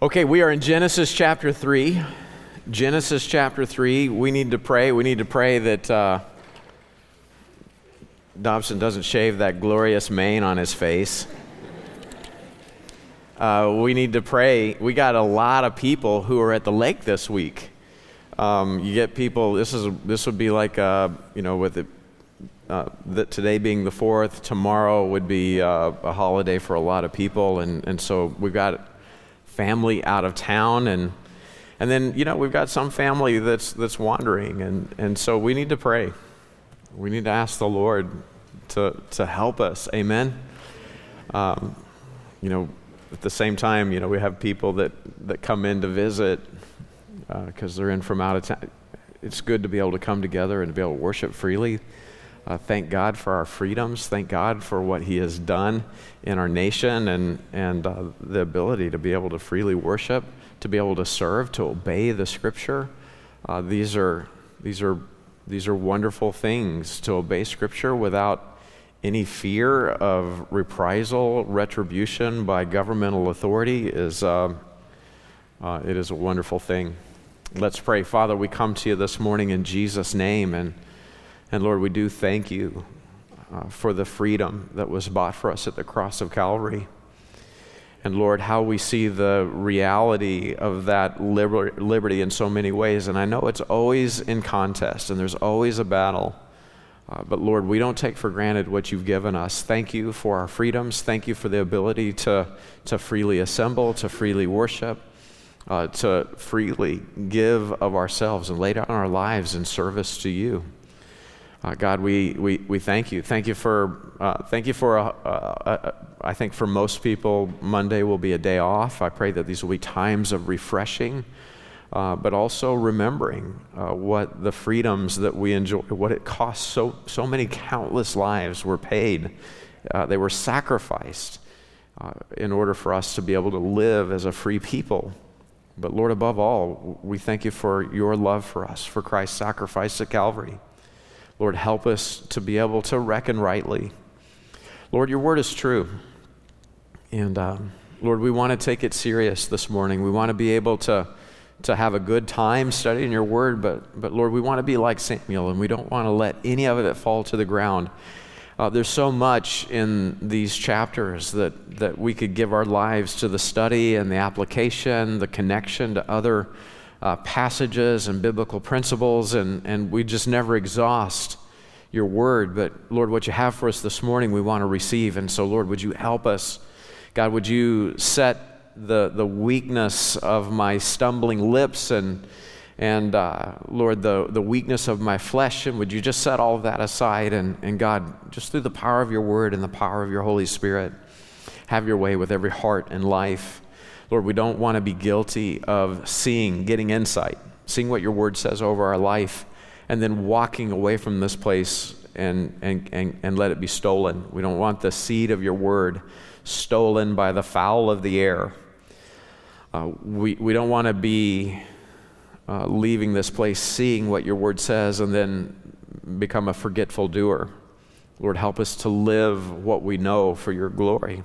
Okay, we are in Genesis chapter 3. Genesis chapter 3. We need to pray. We need to pray that uh, Dobson doesn't shave that glorious mane on his face. Uh, we need to pray. We got a lot of people who are at the lake this week. Um, you get people. This is this would be like uh, you know with it, uh, that today being the fourth, tomorrow would be uh, a holiday for a lot of people, and and so we've got family out of town and and then you know we've got some family that's that's wandering and and so we need to pray. We need to ask the lord to to help us. Amen? Um, you know at the same time you know we have people that that come in to visit because uh, they're in from out of town. It's good to be able to come together and to be able to worship freely uh, thank God for our freedoms. Thank God for what He has done in our nation and, and uh, the ability to be able to freely worship, to be able to serve, to obey the Scripture. Uh, these, are, these, are, these are wonderful things to obey Scripture without any fear of reprisal, retribution by governmental authority is uh, uh, it is a wonderful thing. Let's pray. Father, we come to you this morning in Jesus' name and and Lord, we do thank you uh, for the freedom that was bought for us at the cross of Calvary. And Lord, how we see the reality of that liber- liberty in so many ways. And I know it's always in contest and there's always a battle. Uh, but Lord, we don't take for granted what you've given us. Thank you for our freedoms. Thank you for the ability to, to freely assemble, to freely worship, uh, to freely give of ourselves and lay down our lives in service to you. Uh, God, we, we, we thank you. Thank you for, uh, thank you for uh, uh, I think for most people, Monday will be a day off. I pray that these will be times of refreshing, uh, but also remembering uh, what the freedoms that we enjoy, what it costs. So, so many countless lives were paid, they were sacrificed in order for us to be able to live as a free people. But Lord, above all, we thank you for your love for us, for Christ's sacrifice at Calvary. Lord, help us to be able to reckon rightly. Lord, your word is true. And um, Lord, we want to take it serious this morning. We want to be able to, to have a good time studying your word, but, but Lord, we want to be like Samuel and we don't want to let any of it fall to the ground. Uh, there's so much in these chapters that, that we could give our lives to the study and the application, the connection to other uh, passages and biblical principles, and, and we just never exhaust your word. But Lord, what you have for us this morning, we want to receive. And so, Lord, would you help us? God, would you set the, the weakness of my stumbling lips and, and uh, Lord, the, the weakness of my flesh, and would you just set all of that aside? And, and God, just through the power of your word and the power of your Holy Spirit, have your way with every heart and life. Lord, we don't want to be guilty of seeing, getting insight, seeing what your word says over our life, and then walking away from this place and, and, and, and let it be stolen. We don't want the seed of your word stolen by the fowl of the air. Uh, we, we don't want to be uh, leaving this place seeing what your word says and then become a forgetful doer. Lord, help us to live what we know for your glory.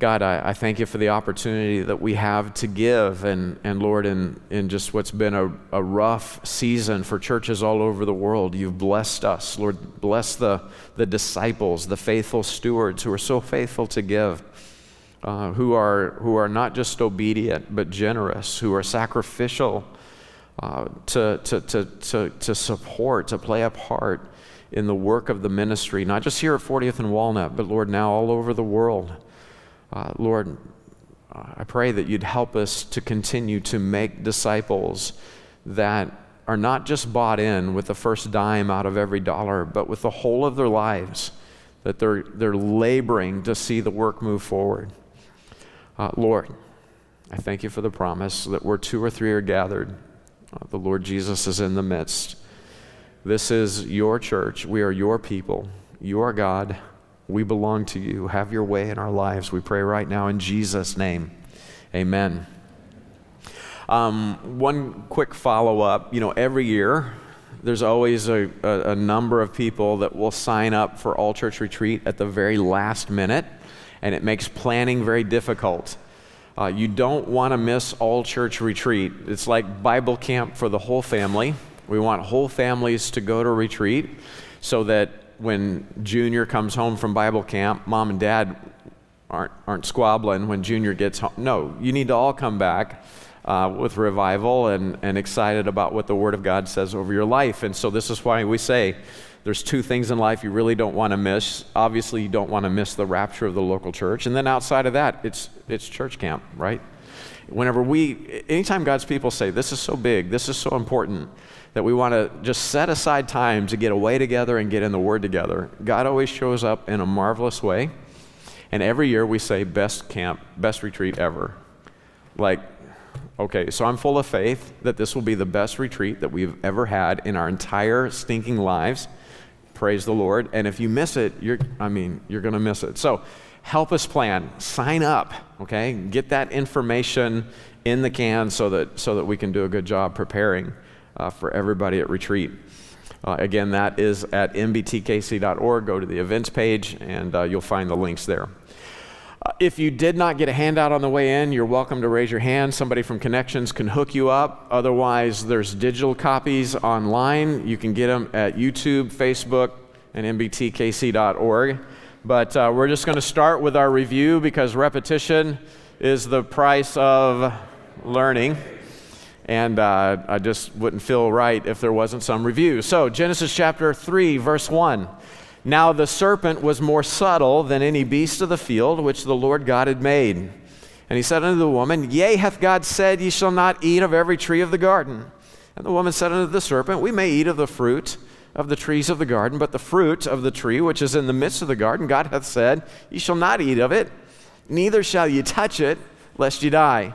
God, I, I, thank you for the opportunity that we have to give. And, and Lord, in, in just what's been a, a rough season for churches all over the world, you've blessed us. Lord, bless the, the disciples, the faithful stewards who are so faithful to give, uh, who, are, who are not just obedient, but generous, who are sacrificial uh, to, to, to, to, to support, to play a part in the work of the ministry, not just here at 40th and Walnut, but Lord, now all over the world. Uh, Lord, I pray that you'd help us to continue to make disciples that are not just bought in with the first dime out of every dollar, but with the whole of their lives, that they're, they're laboring to see the work move forward. Uh, Lord, I thank you for the promise that where two or three are gathered, uh, the Lord Jesus is in the midst. This is your church. We are your people. You are God. We belong to you. Have your way in our lives. We pray right now in Jesus' name. Amen. Um, one quick follow up. You know, every year there's always a, a, a, number of people that will sign up for all church retreat at the very last minute, and it makes planning very difficult. Uh, you don't want to miss all church retreat. It's like Bible camp for the whole family. We want whole families to go to retreat so that when Junior comes home from Bible camp, mom and dad aren't, aren't squabbling when Junior gets home. No, you need to all come back uh, with revival and, and excited about what the Word of God says over your life. And so, this is why we say there's two things in life you really don't want to miss. Obviously, you don't want to miss the rapture of the local church. And then outside of that, it's, it's church camp, right? Whenever we, anytime God's people say, This is so big, this is so important, that we want to just set aside time to get away together and get in the Word together, God always shows up in a marvelous way. And every year we say, Best camp, best retreat ever. Like, okay, so I'm full of faith that this will be the best retreat that we've ever had in our entire stinking lives. Praise the Lord. And if you miss it, you're, I mean, you're going to miss it. So help us plan. Sign up, okay? Get that information in the can so that, so that we can do a good job preparing uh, for everybody at retreat. Uh, again, that is at mbtkc.org. Go to the events page and uh, you'll find the links there. Uh, if you did not get a handout on the way in, you're welcome to raise your hand. Somebody from Connections can hook you up. Otherwise, there's digital copies online. You can get them at YouTube, Facebook, and mbtkc.org. But uh, we're just going to start with our review because repetition is the price of learning. And uh, I just wouldn't feel right if there wasn't some review. So, Genesis chapter 3, verse 1. Now the serpent was more subtle than any beast of the field which the Lord God had made. And he said unto the woman, Yea, hath God said, Ye shall not eat of every tree of the garden. And the woman said unto the serpent, We may eat of the fruit of the trees of the garden, but the fruit of the tree which is in the midst of the garden, God hath said, Ye shall not eat of it, neither shall ye touch it, lest ye die.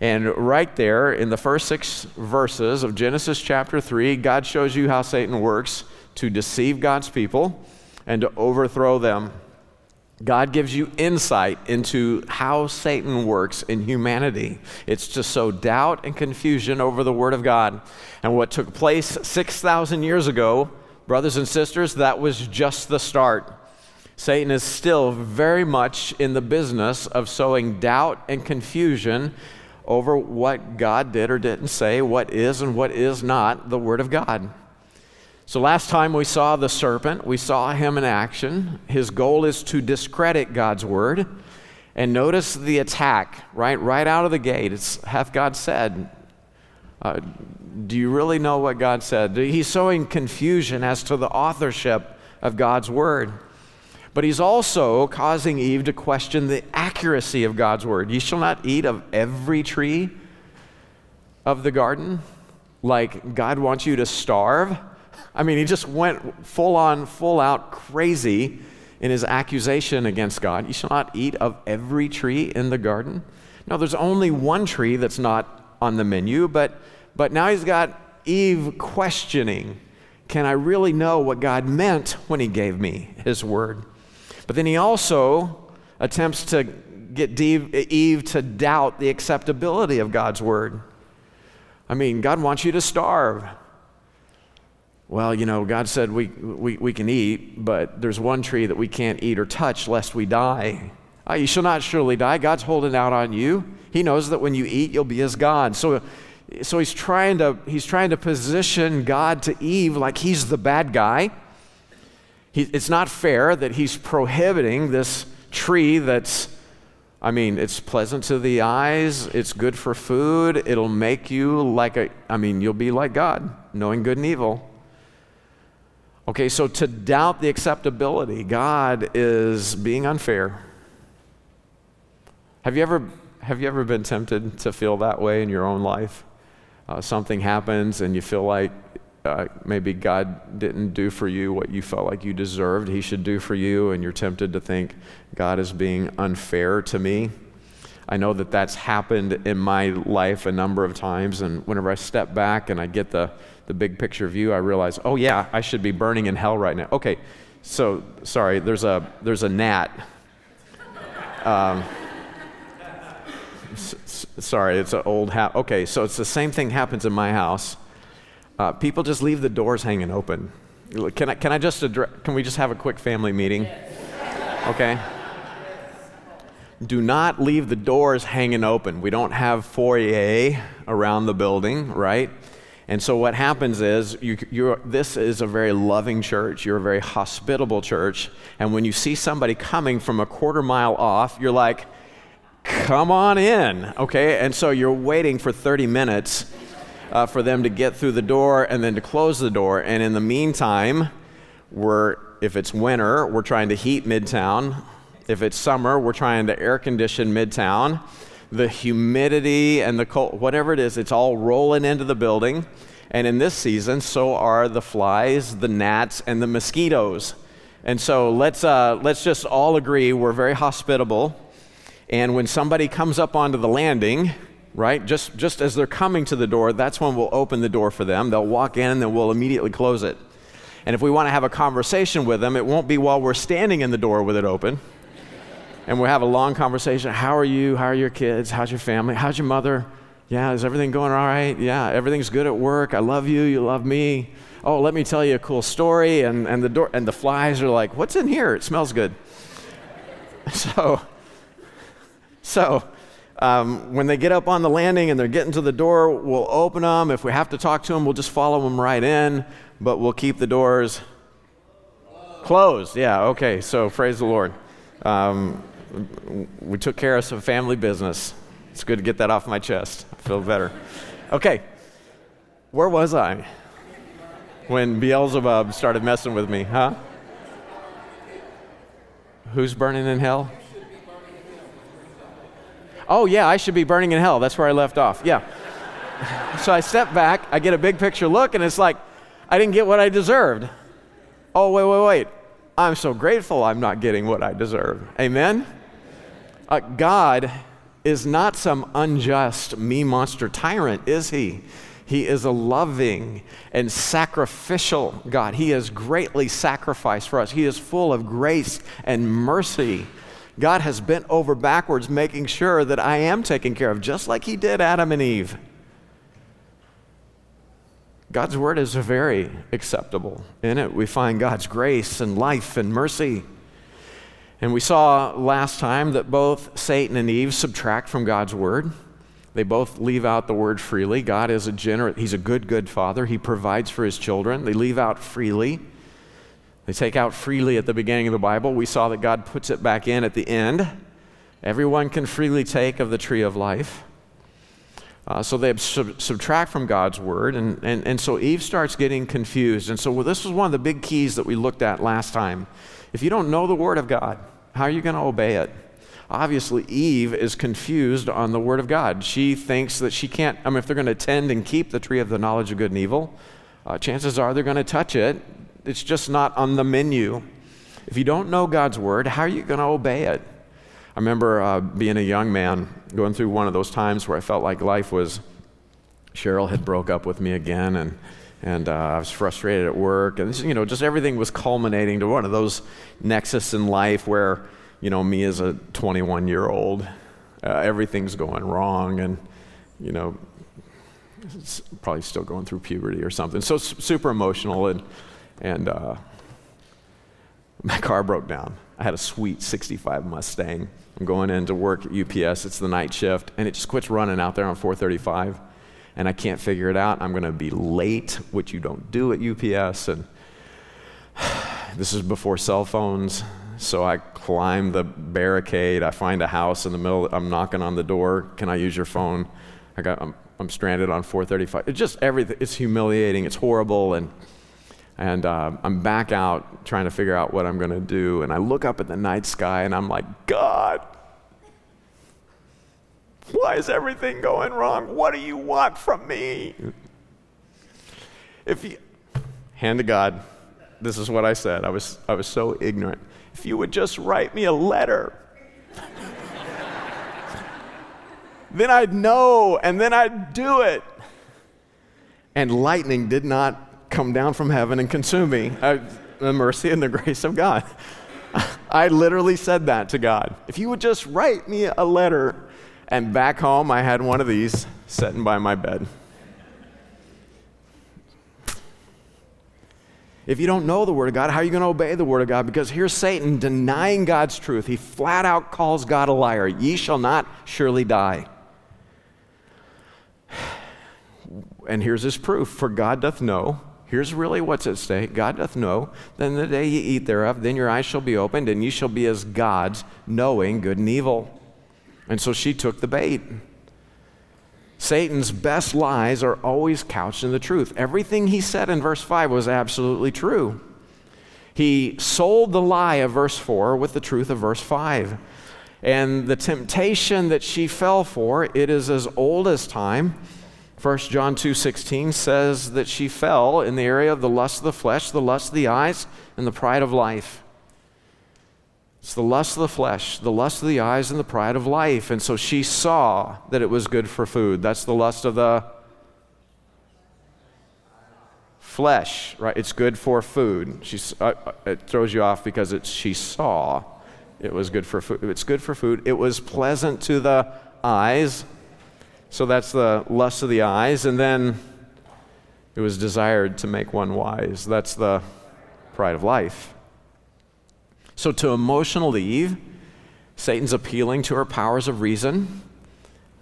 And right there in the first six verses of Genesis chapter 3, God shows you how Satan works to deceive God's people and to overthrow them. God gives you insight into how Satan works in humanity. It's to sow doubt and confusion over the Word of God. And what took place 6,000 years ago, brothers and sisters, that was just the start. Satan is still very much in the business of sowing doubt and confusion over what God did or didn't say, what is and what is not the Word of God. So, last time we saw the serpent, we saw him in action. His goal is to discredit God's Word. And notice the attack, right? Right out of the gate. It's, hath God said? Uh, do you really know what God said? He's sowing confusion as to the authorship of God's Word. But he's also causing Eve to question the accuracy of God's word. You shall not eat of every tree of the garden. Like God wants you to starve. I mean, he just went full on, full out crazy in his accusation against God. You shall not eat of every tree in the garden. No, there's only one tree that's not on the menu, but, but now he's got Eve questioning Can I really know what God meant when he gave me his word? But then he also attempts to get Eve to doubt the acceptability of God's word. I mean, God wants you to starve. Well, you know, God said we, we, we can eat, but there's one tree that we can't eat or touch lest we die. Oh, you shall not surely die. God's holding out on you. He knows that when you eat, you'll be as God. So, so he's, trying to, he's trying to position God to Eve like he's the bad guy he, it's not fair that he's prohibiting this tree that's, I mean, it's pleasant to the eyes, it's good for food, it'll make you like a, I mean, you'll be like God, knowing good and evil. Okay, so to doubt the acceptability, God is being unfair. Have you ever, have you ever been tempted to feel that way in your own life? Uh, something happens and you feel like uh, maybe God didn't do for you what you felt like you deserved He should do for you, and you're tempted to think God is being unfair to me. I know that that's happened in my life a number of times, and whenever I step back and I get the, the big picture view, I realize, oh yeah, I should be burning in hell right now. Okay, so sorry, there's a there's a gnat. Um, s- sorry, it's an old hat. Okay, so it's the same thing happens in my house. Uh, people just leave the doors hanging open. Can I, can I just address, can we just have a quick family meeting? Okay. Do not leave the doors hanging open. We don't have foyer around the building, right? And so what happens is you, this is a very loving church. You're a very hospitable church. And when you see somebody coming from a quarter mile off, you're like, come on in, okay? And so you're waiting for 30 minutes uh, for them to get through the door and then to close the door. And in the meantime, we're, if it's winter, we're trying to heat Midtown. If it's summer, we're trying to air condition Midtown. The humidity and the cold, whatever it is, it's all rolling into the building. And in this season, so are the flies, the gnats, and the mosquitoes. And so let's, uh, let's just all agree we're very hospitable. And when somebody comes up onto the landing, right? Just, just as they're coming to the door, that's when we'll open the door for them. They'll walk in and then we'll immediately close it. And if we want to have a conversation with them, it won't be while we're standing in the door with it open. And we'll have a long conversation. How are you? How are your kids? How's your family? How's your mother? Yeah, is everything going all right? Yeah, everything's good at work. I love you. You love me. Oh, let me tell you a cool story. And, and, the, door, and the flies are like, What's in here? It smells good. So, so um, when they get up on the landing and they're getting to the door, we'll open them. If we have to talk to them, we'll just follow them right in, but we'll keep the doors closed. Yeah, okay, so praise the Lord. Um, we took care of some family business. It's good to get that off my chest. I feel better. Okay, where was I when Beelzebub started messing with me, huh? Who's burning in hell? Oh, yeah, I should be burning in hell. That's where I left off. Yeah. so I step back, I get a big picture look, and it's like, I didn't get what I deserved. Oh, wait, wait, wait. I'm so grateful I'm not getting what I deserve. Amen? Uh, God is not some unjust, me monster tyrant, is He? He is a loving and sacrificial God. He has greatly sacrificed for us. He is full of grace and mercy. God has bent over backwards making sure that I am taken care of, just like He did Adam and Eve. God's word is very acceptable. In it, we find God's grace and life and mercy. And we saw last time that both Satan and Eve subtract from God's word. They both leave out the word freely. God is a generous, He's a good, good father. He provides for His children. They leave out freely. They take out freely at the beginning of the Bible. We saw that God puts it back in at the end. Everyone can freely take of the tree of life. Uh, so they sub- subtract from God's word, and, and, and so Eve starts getting confused. And so well, this was one of the big keys that we looked at last time. If you don't know the word of God, how are you going to obey it? Obviously, Eve is confused on the word of God. She thinks that she can't, I mean, if they're going to tend and keep the tree of the knowledge of good and evil, uh, chances are they're going to touch it it's just not on the menu. If you don't know God's word, how are you going to obey it? I remember uh, being a young man going through one of those times where I felt like life was. Cheryl had broke up with me again, and and uh, I was frustrated at work, and you know, just everything was culminating to one of those nexus in life where you know, me as a 21 year old, uh, everything's going wrong, and you know, probably still going through puberty or something. So super emotional and and uh, my car broke down. I had a sweet 65 Mustang. I'm going in to work at UPS. It's the night shift, and it just quits running out there on 435, and I can't figure it out. I'm going to be late, which you don't do at UPS, and this is before cell phones. So I climb the barricade. I find a house in the middle. I'm knocking on the door. Can I use your phone? I got. I'm, I'm stranded on 435. It's just everything. It's humiliating. It's horrible, and and uh, I'm back out trying to figure out what I'm going to do. And I look up at the night sky and I'm like, God, why is everything going wrong? What do you want from me? If you, hand to God, this is what I said. I was, I was so ignorant. If you would just write me a letter, then I'd know and then I'd do it. and lightning did not come down from heaven and consume me. I, the mercy and the grace of God. I literally said that to God. If you would just write me a letter. And back home, I had one of these sitting by my bed. If you don't know the Word of God, how are you going to obey the Word of God? Because here's Satan denying God's truth. He flat out calls God a liar. Ye shall not surely die. And here's his proof For God doth know Here's really what's at stake. God doth know. Then the day ye eat thereof, then your eyes shall be opened, and ye shall be as gods, knowing good and evil. And so she took the bait. Satan's best lies are always couched in the truth. Everything he said in verse 5 was absolutely true. He sold the lie of verse 4 with the truth of verse 5. And the temptation that she fell for, it is as old as time. 1 John 2:16 says that she fell in the area of the lust of the flesh, the lust of the eyes, and the pride of life. It's the lust of the flesh, the lust of the eyes, and the pride of life. And so she saw that it was good for food. That's the lust of the flesh, right? It's good for food. She's, uh, uh, it throws you off because it's she saw it was good for food. It's good for food. It was pleasant to the eyes so that's the lust of the eyes. And then it was desired to make one wise. That's the pride of life. So to emotional Eve, Satan's appealing to her powers of reason.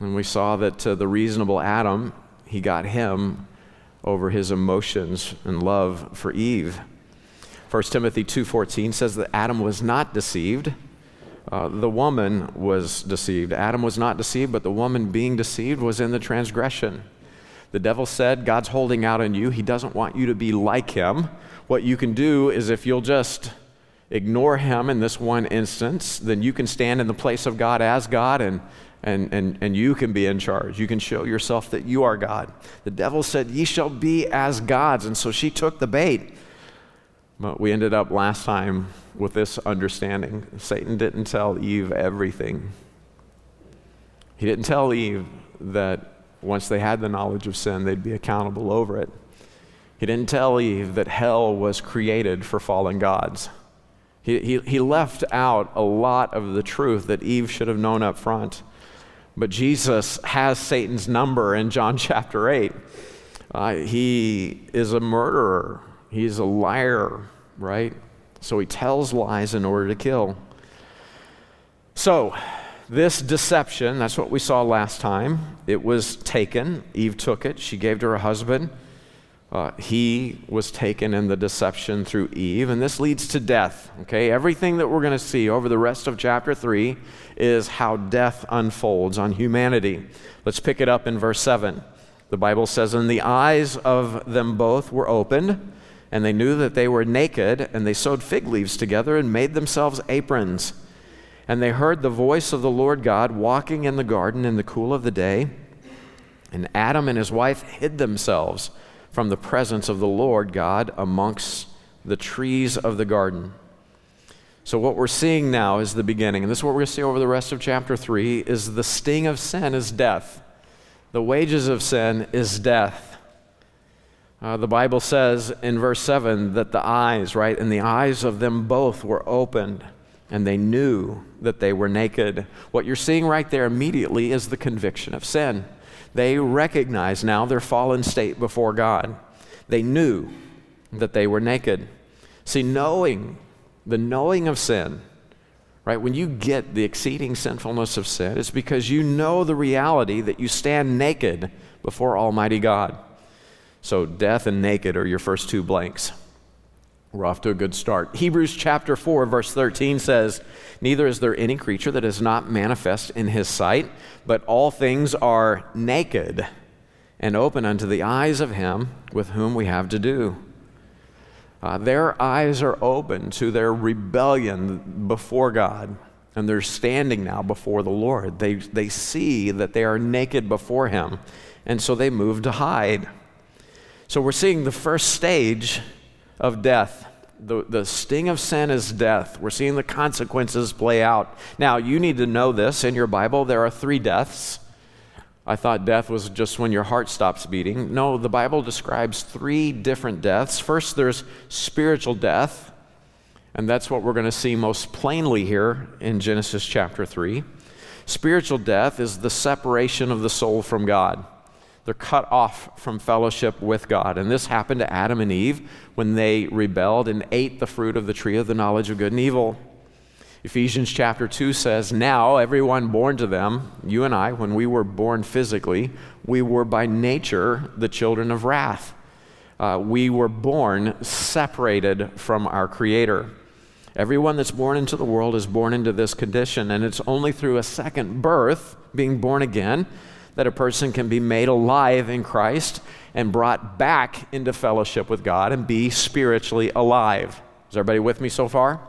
And we saw that to the reasonable Adam, he got him over his emotions and love for Eve. 1 Timothy 2:14 says that Adam was not deceived uh, the woman was deceived. Adam was not deceived, but the woman being deceived was in the transgression. The devil said, God's holding out on you. He doesn't want you to be like him. What you can do is if you'll just ignore him in this one instance, then you can stand in the place of God as God and, and, and, and you can be in charge. You can show yourself that you are God. The devil said, Ye shall be as gods. And so she took the bait. But we ended up last time with this understanding. Satan didn't tell Eve everything. He didn't tell Eve that once they had the knowledge of sin, they'd be accountable over it. He didn't tell Eve that hell was created for fallen gods. He, he, he left out a lot of the truth that Eve should have known up front. But Jesus has Satan's number in John chapter 8. Uh, he is a murderer, he's a liar, right? So he tells lies in order to kill. So, this deception, that's what we saw last time. It was taken. Eve took it. She gave to her husband. Uh, he was taken in the deception through Eve, and this leads to death. Okay, everything that we're going to see over the rest of chapter 3 is how death unfolds on humanity. Let's pick it up in verse 7. The Bible says, And the eyes of them both were opened and they knew that they were naked, and they sewed fig leaves together and made themselves aprons. And they heard the voice of the Lord God walking in the garden in the cool of the day. And Adam and his wife hid themselves from the presence of the Lord God amongst the trees of the garden. So, what we're seeing now is the beginning, and this is what we're going to see over the rest of chapter 3 is the sting of sin is death. The wages of sin is death. Uh, the Bible says in verse 7 that the eyes, right, and the eyes of them both were opened and they knew that they were naked. What you're seeing right there immediately is the conviction of sin. They recognize now their fallen state before God. They knew that they were naked. See, knowing, the knowing of sin, right, when you get the exceeding sinfulness of sin, it's because you know the reality that you stand naked before Almighty God. So, death and naked are your first two blanks. We're off to a good start. Hebrews chapter 4, verse 13 says, Neither is there any creature that is not manifest in his sight, but all things are naked and open unto the eyes of him with whom we have to do. Uh, their eyes are open to their rebellion before God, and they're standing now before the Lord. They, they see that they are naked before him, and so they move to hide. So we're seeing the first stage of death. The, the sting of sin is death. We're seeing the consequences play out. Now, you need to know this in your Bible. There are three deaths. I thought death was just when your heart stops beating. No, the Bible describes three different deaths. First, there's spiritual death, and that's what we're going to see most plainly here in Genesis chapter 3. Spiritual death is the separation of the soul from God. They're cut off from fellowship with God. And this happened to Adam and Eve when they rebelled and ate the fruit of the tree of the knowledge of good and evil. Ephesians chapter 2 says, Now everyone born to them, you and I, when we were born physically, we were by nature the children of wrath. Uh, we were born separated from our Creator. Everyone that's born into the world is born into this condition, and it's only through a second birth, being born again, that a person can be made alive in Christ and brought back into fellowship with God and be spiritually alive. Is everybody with me so far?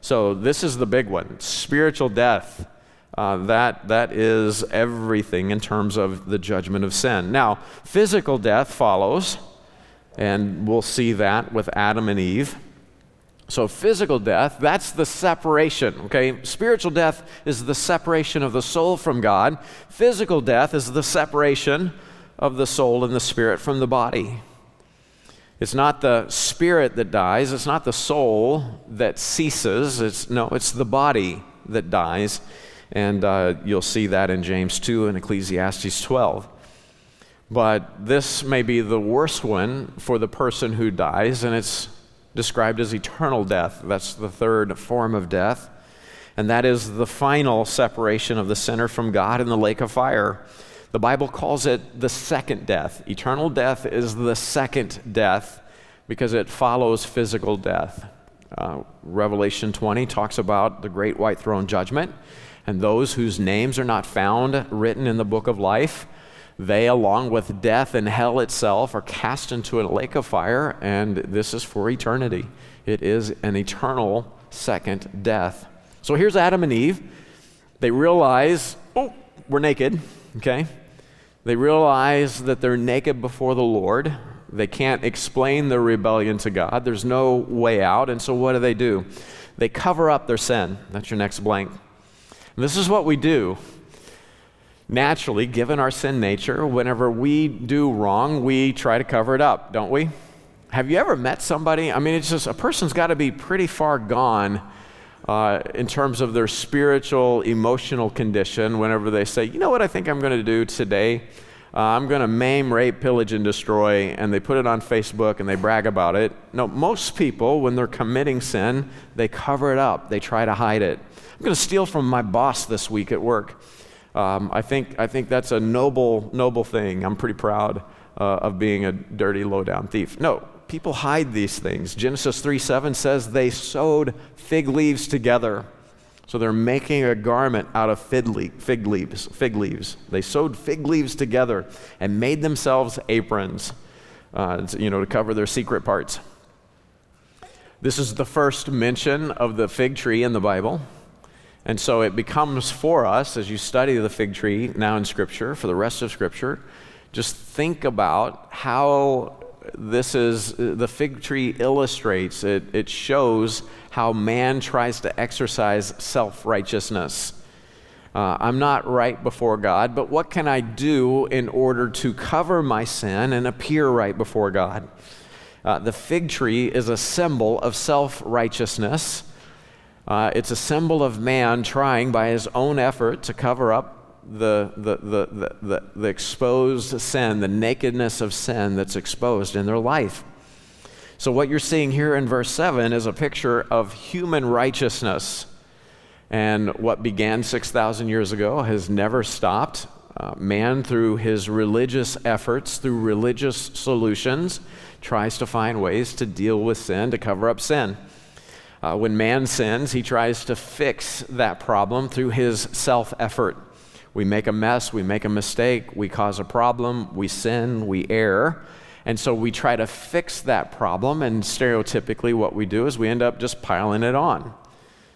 So, this is the big one spiritual death. Uh, that, that is everything in terms of the judgment of sin. Now, physical death follows, and we'll see that with Adam and Eve. So, physical death, that's the separation, okay? Spiritual death is the separation of the soul from God. Physical death is the separation of the soul and the spirit from the body. It's not the spirit that dies, it's not the soul that ceases. It's, no, it's the body that dies. And uh, you'll see that in James 2 and Ecclesiastes 12. But this may be the worst one for the person who dies, and it's described as eternal death. That's the third form of death. And that is the final separation of the sinner from God in the lake of fire. The Bible calls it the second death. Eternal death is the second death because it follows physical death. Uh, Revelation 20 talks about the great white throne judgment, and those whose names are not found written in the book of life, they, along with death and hell itself, are cast into a lake of fire, and this is for eternity. It is an eternal second death. So here's Adam and Eve. They realize, oh, we're naked, okay? They realize that they're naked before the Lord. They can't explain their rebellion to God. There's no way out. And so what do they do? They cover up their sin. That's your next blank. And this is what we do. Naturally, given our sin nature, whenever we do wrong, we try to cover it up, don't we? Have you ever met somebody? I mean, it's just a person's got to be pretty far gone uh, in terms of their spiritual, emotional condition whenever they say, you know what I think I'm going to do today? Uh, I'm going to maim, rape, pillage, and destroy, and they put it on Facebook and they brag about it. No, most people, when they're committing sin, they cover it up, they try to hide it. I'm going to steal from my boss this week at work. Um, I, think, I think that's a noble, noble thing. I'm pretty proud uh, of being a dirty, low down thief. No, people hide these things. Genesis 3 7 says they sewed fig leaves together. So they're making a garment out of fig leaves, fig leaves. They sewed fig leaves together and made themselves aprons, uh, you know, to cover their secret parts. This is the first mention of the fig tree in the Bible. And so it becomes for us, as you study the fig tree now in Scripture, for the rest of Scripture, just think about how this is the fig tree illustrates it, it shows how man tries to exercise self-righteousness. Uh, i'm not right before god but what can i do in order to cover my sin and appear right before god? Uh, the fig tree is a symbol of self-righteousness uh, it's a symbol of man trying by his own effort to cover up the, the, the, the, the, exposed sin, the nakedness of sin that's exposed in their life. So, what you're seeing here in verse 7 is a picture of human righteousness. And what began 6,000 years ago has never stopped. Uh, man, through his religious efforts, through religious solutions, tries to find ways to deal with sin, to cover up sin. Uh, when man sins, he tries to fix that problem through his self effort. We make a mess, we make a mistake, we cause a problem, we sin, we err. And so we try to fix that problem, and stereotypically, what we do is we end up just piling it on.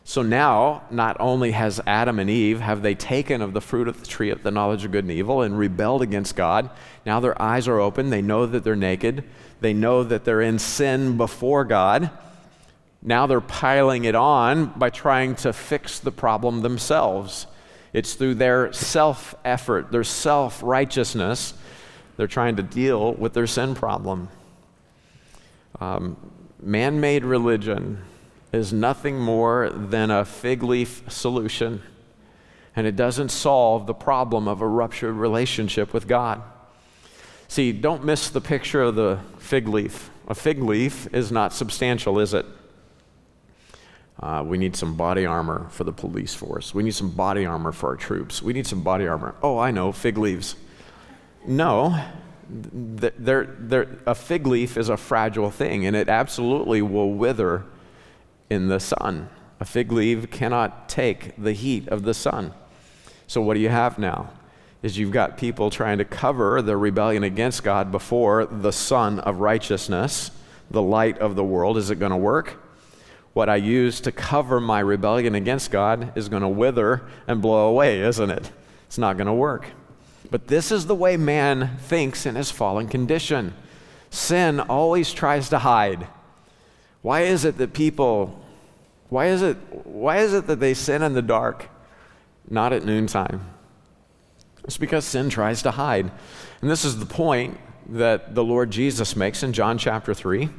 So now, not only has Adam and Eve have they taken of the fruit of the tree of the knowledge of good and evil and rebelled against God, now their eyes are open, they know that they're naked, they know that they're in sin before God. Now they're piling it on by trying to fix the problem themselves. It's through their self effort, their self righteousness, they're trying to deal with their sin problem. Um, Man made religion is nothing more than a fig leaf solution, and it doesn't solve the problem of a ruptured relationship with God. See, don't miss the picture of the fig leaf. A fig leaf is not substantial, is it? Uh, we need some body armor for the police force. We need some body armor for our troops. We need some body armor. Oh, I know, fig leaves. No, they're, they're, a fig leaf is a fragile thing, and it absolutely will wither in the sun. A fig leaf cannot take the heat of the sun. So, what do you have now? Is you've got people trying to cover their rebellion against God before the sun of righteousness, the light of the world. Is it going to work? What I use to cover my rebellion against God is going to wither and blow away, isn't it? It's not going to work. But this is the way man thinks in his fallen condition. Sin always tries to hide. Why is it that people why is it why is it that they sin in the dark, not at noontime? It's because sin tries to hide. And this is the point that the Lord Jesus makes in John chapter 3.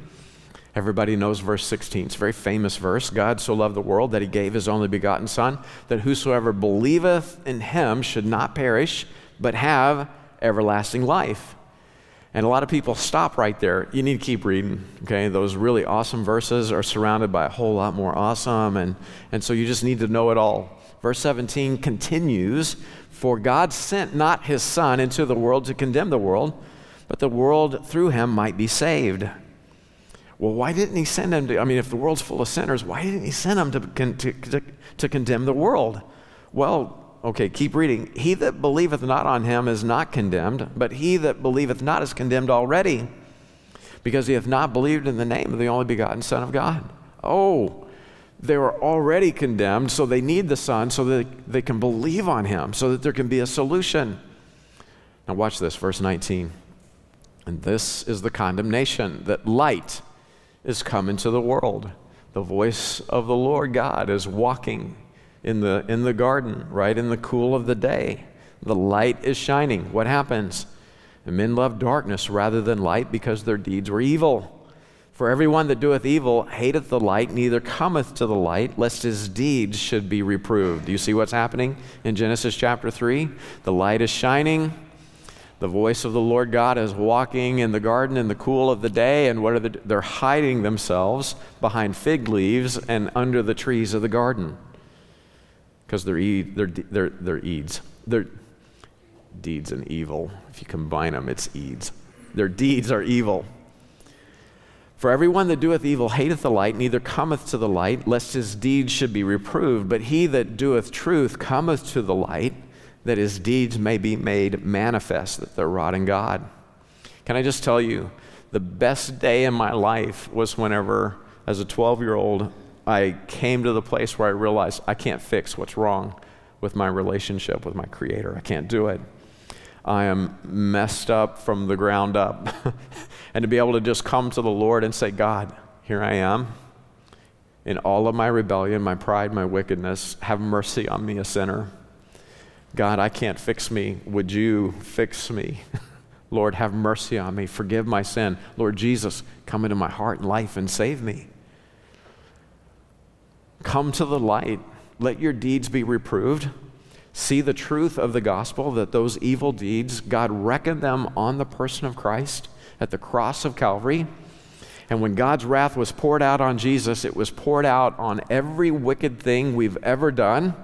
Everybody knows verse 16. It's a very famous verse. God so loved the world that he gave his only begotten Son, that whosoever believeth in him should not perish, but have everlasting life. And a lot of people stop right there. You need to keep reading, okay? Those really awesome verses are surrounded by a whole lot more awesome, and, and so you just need to know it all. Verse 17 continues For God sent not his Son into the world to condemn the world, but the world through him might be saved. Well, why didn't he send him to, I mean, if the world's full of sinners, why didn't he send him to, to, to, to condemn the world? Well, Okay, keep reading. He that believeth not on him is not condemned, but he that believeth not is condemned already, because he hath not believed in the name of the only begotten Son of God. Oh, they were already condemned, so they need the Son so that they can believe on him, so that there can be a solution. Now, watch this, verse 19. And this is the condemnation that light is come into the world. The voice of the Lord God is walking in the, in the garden, right in the cool of the day. The light is shining. What happens? And men love darkness rather than light because their deeds were evil. For everyone that doeth evil hateth the light, neither cometh to the light, lest his deeds should be reproved. Do you see what's happening in Genesis chapter 3? The light is shining. The voice of the Lord God is walking in the garden in the cool of the day, and what are they? They're hiding themselves behind fig leaves and under the trees of the garden because they're, e- they're, they're, they're eads. They're deeds and evil. If you combine them, it's eads. Their deeds are evil. For everyone that doeth evil hateth the light, neither cometh to the light, lest his deeds should be reproved. But he that doeth truth cometh to the light, that his deeds may be made manifest, that they're wrought in God. Can I just tell you, the best day in my life was whenever, as a 12 year old, I came to the place where I realized I can't fix what's wrong with my relationship with my Creator. I can't do it. I am messed up from the ground up. and to be able to just come to the Lord and say, God, here I am. In all of my rebellion, my pride, my wickedness, have mercy on me, a sinner. God, I can't fix me. Would you fix me? Lord, have mercy on me. Forgive my sin. Lord Jesus, come into my heart and life and save me. Come to the light. Let your deeds be reproved. See the truth of the gospel that those evil deeds, God reckoned them on the person of Christ at the cross of Calvary. And when God's wrath was poured out on Jesus, it was poured out on every wicked thing we've ever done.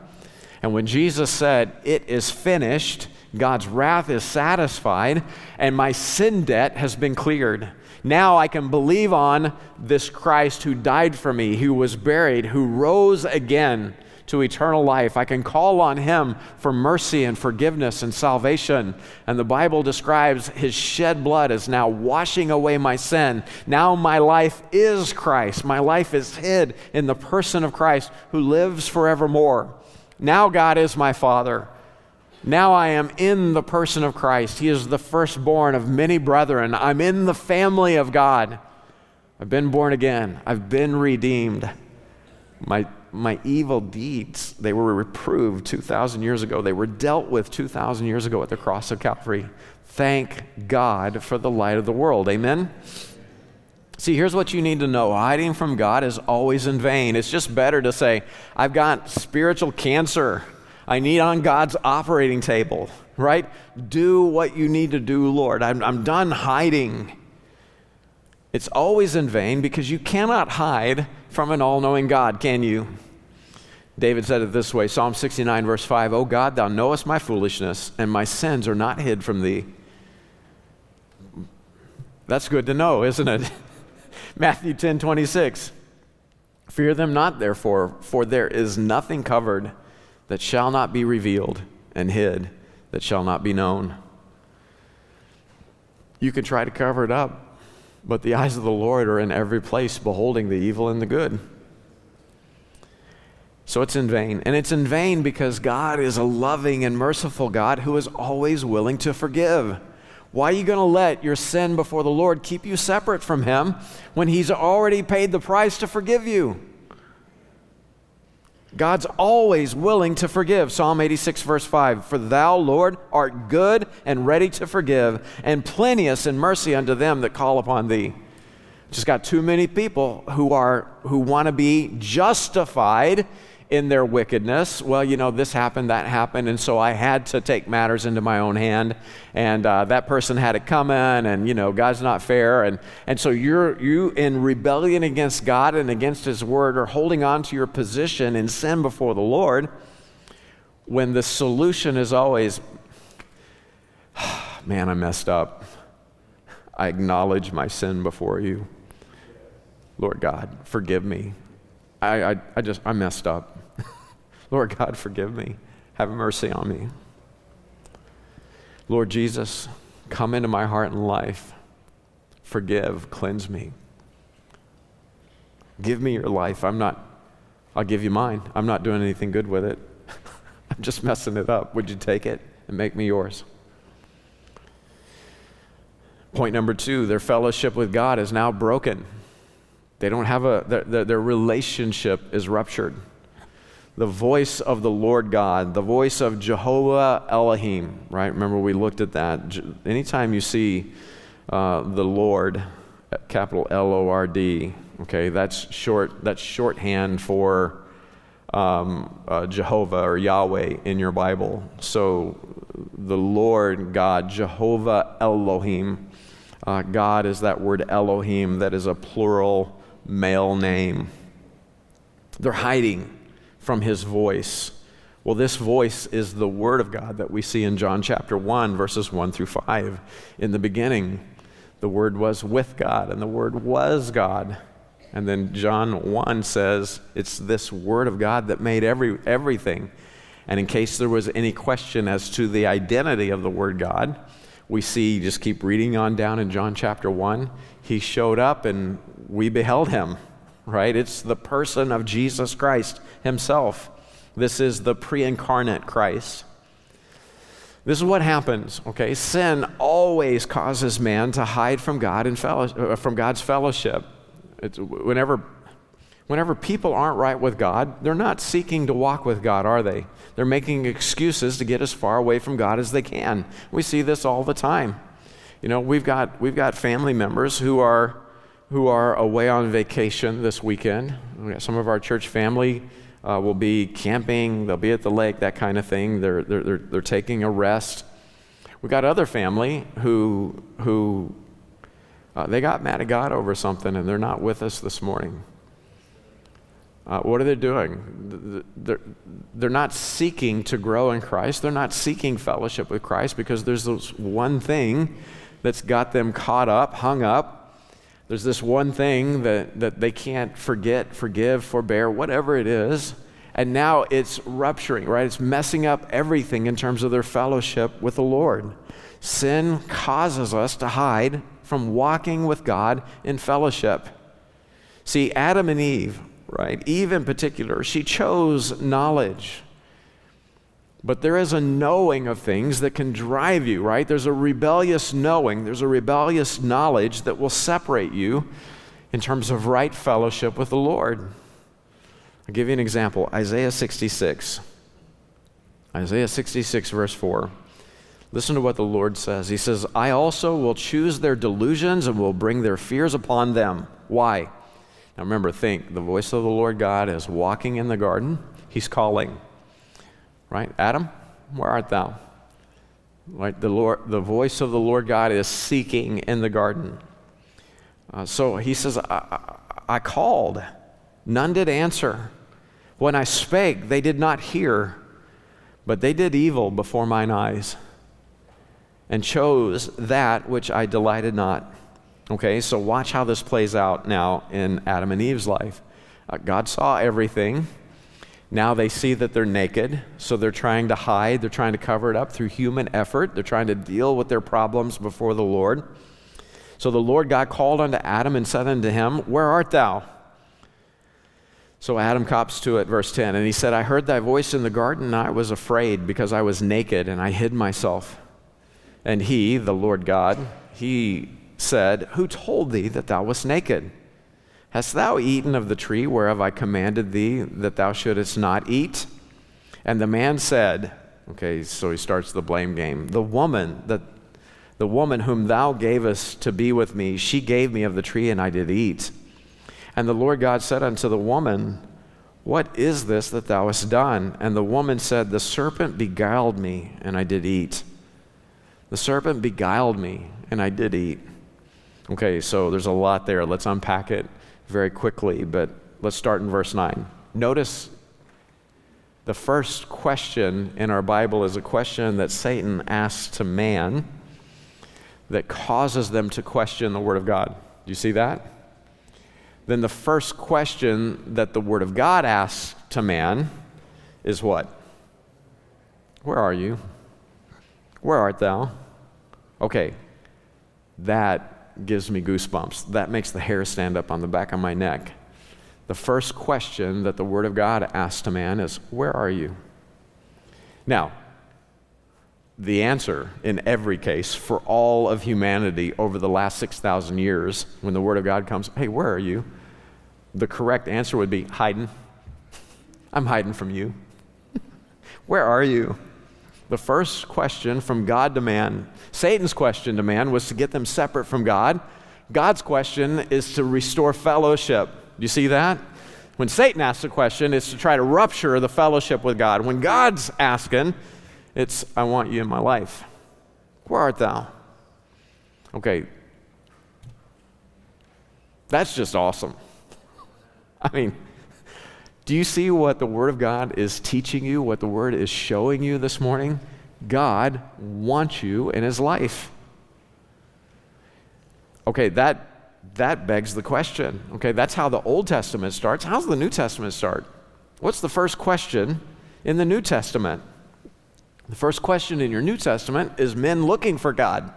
And when Jesus said, It is finished, God's wrath is satisfied, and my sin debt has been cleared. Now I can believe on this Christ who died for me, who was buried, who rose again to eternal life. I can call on him for mercy and forgiveness and salvation. And the Bible describes his shed blood as now washing away my sin. Now my life is Christ. My life is hid in the person of Christ who lives forevermore. Now God is my Father. Now I am in the person of Christ. He is the firstborn of many brethren. I'm in the family of God. I've been born again. I've been redeemed. My my evil deeds, they were reproved 2,000 years ago. They were dealt with 2,000 years ago at the cross of Calvary. Thank God for the light of the world. Amen? See, here's what you need to know hiding from God is always in vain. It's just better to say, I've got spiritual cancer. I need on God's operating table, right? Do what you need to do, Lord. I'm, I'm done hiding. It's always in vain because you cannot hide from an all knowing God, can you? David said it this way Psalm 69, verse 5 O God, thou knowest my foolishness, and my sins are not hid from thee. That's good to know, isn't it? Matthew 10, 26. Fear them not, therefore, for there is nothing covered that shall not be revealed, and hid that shall not be known. You can try to cover it up, but the eyes of the Lord are in every place, beholding the evil and the good. So it's in vain. And it's in vain because God is a loving and merciful God who is always willing to forgive. Why are you going to let your sin before the Lord keep you separate from Him when He's already paid the price to forgive you? God's always willing to forgive. Psalm 86, verse 5 For thou, Lord, art good and ready to forgive, and plenteous in mercy unto them that call upon thee. Just got too many people who are who want to be justified in their wickedness. Well, you know, this happened, that happened, and so I had to take matters into my own hand. And uh, that person had it coming, and you know, God's not fair. And and so you're you in rebellion against God and against His word, are holding on to your position in sin before the Lord. When the solution is always, man, I messed up. I acknowledge my sin before you. Lord God, forgive me. I, I, I just, I messed up. Lord God, forgive me. Have mercy on me. Lord Jesus, come into my heart and life. Forgive, cleanse me. Give me your life. I'm not, I'll give you mine. I'm not doing anything good with it. I'm just messing it up. Would you take it and make me yours? Point number two their fellowship with God is now broken. They don't have a, their, their relationship is ruptured the voice of the Lord God, the voice of Jehovah Elohim, right? Remember, we looked at that. Anytime you see uh, the Lord, capital L O R D, okay, that's short, that's shorthand for um, uh, Jehovah or Yahweh in your Bible. So the Lord God, Jehovah Elohim, uh, God is that word Elohim that is a plural male name. They're hiding from his voice. Well, this voice is the Word of God that we see in John chapter 1, verses 1 through 5. In the beginning, the Word was with God, and the Word was God. And then John 1 says it's this Word of God that made every, everything. And in case there was any question as to the identity of the Word God, we see, just keep reading on down in John chapter 1, he showed up and we beheld him right? It's the person of Jesus Christ himself. This is the pre incarnate Christ. This is what happens, okay? Sin always causes man to hide from God and uh, from God's fellowship. It's whenever, whenever people aren't right with God, they're not seeking to walk with God, are they? They're making excuses to get as far away from God as they can. We see this all the time. You know, we've got, we've got family members who are who are away on vacation this weekend. We got Some of our church family uh, will be camping, they'll be at the lake, that kind of thing. They're, they're, they're, they're taking a rest. We've got other family who, who uh, they got mad at God over something and they're not with us this morning. Uh, what are they doing? They're, they're not seeking to grow in Christ. They're not seeking fellowship with Christ because there's this one thing that's got them caught up, hung up, there's this one thing that, that they can't forget, forgive, forbear, whatever it is. And now it's rupturing, right? It's messing up everything in terms of their fellowship with the Lord. Sin causes us to hide from walking with God in fellowship. See, Adam and Eve, right? Eve in particular, she chose knowledge. But there is a knowing of things that can drive you, right? There's a rebellious knowing, there's a rebellious knowledge that will separate you in terms of right fellowship with the Lord. I'll give you an example Isaiah 66. Isaiah 66, verse 4. Listen to what the Lord says. He says, I also will choose their delusions and will bring their fears upon them. Why? Now remember, think the voice of the Lord God is walking in the garden, He's calling. Right? Adam, where art thou? Right? The, Lord, the voice of the Lord God is seeking in the garden. Uh, so he says, I, I, I called, none did answer. When I spake, they did not hear, but they did evil before mine eyes and chose that which I delighted not. Okay, so watch how this plays out now in Adam and Eve's life. Uh, God saw everything. Now they see that they're naked, so they're trying to hide, they're trying to cover it up through human effort, they're trying to deal with their problems before the Lord. So the Lord God called unto Adam and said unto him, Where art thou? So Adam cops to it, verse 10, and he said, I heard thy voice in the garden, and I was afraid because I was naked, and I hid myself. And he, the Lord God, he said, Who told thee that thou wast naked? Hast thou eaten of the tree whereof I commanded thee that thou shouldest not eat? And the man said, Okay, so he starts the blame game. The woman that the woman whom thou gavest to be with me, she gave me of the tree, and I did eat. And the Lord God said unto the woman, What is this that thou hast done? And the woman said, The serpent beguiled me, and I did eat. The serpent beguiled me, and I did eat. Okay, so there's a lot there. Let's unpack it very quickly, but let's start in verse 9. Notice the first question in our Bible is a question that Satan asks to man that causes them to question the Word of God. Do you see that? Then the first question that the Word of God asks to man is what? Where are you? Where art thou? Okay, that gives me goosebumps. That makes the hair stand up on the back of my neck. The first question that the Word of God asks to man is, Where are you? Now, the answer in every case for all of humanity over the last 6,000 years, when the Word of God comes, Hey, where are you? The correct answer would be hiding. I'm hiding from you. where are you? The first question from God to man, Satan's question to man was to get them separate from God. God's question is to restore fellowship. Do you see that? When Satan asks a question, it's to try to rupture the fellowship with God. When God's asking, it's, I want you in my life. Where art thou? Okay. That's just awesome. I mean, do you see what the Word of God is teaching you, what the Word is showing you this morning? God wants you in His life. Okay, that, that begs the question. Okay, that's how the Old Testament starts. How's the New Testament start? What's the first question in the New Testament? The first question in your New Testament is men looking for God.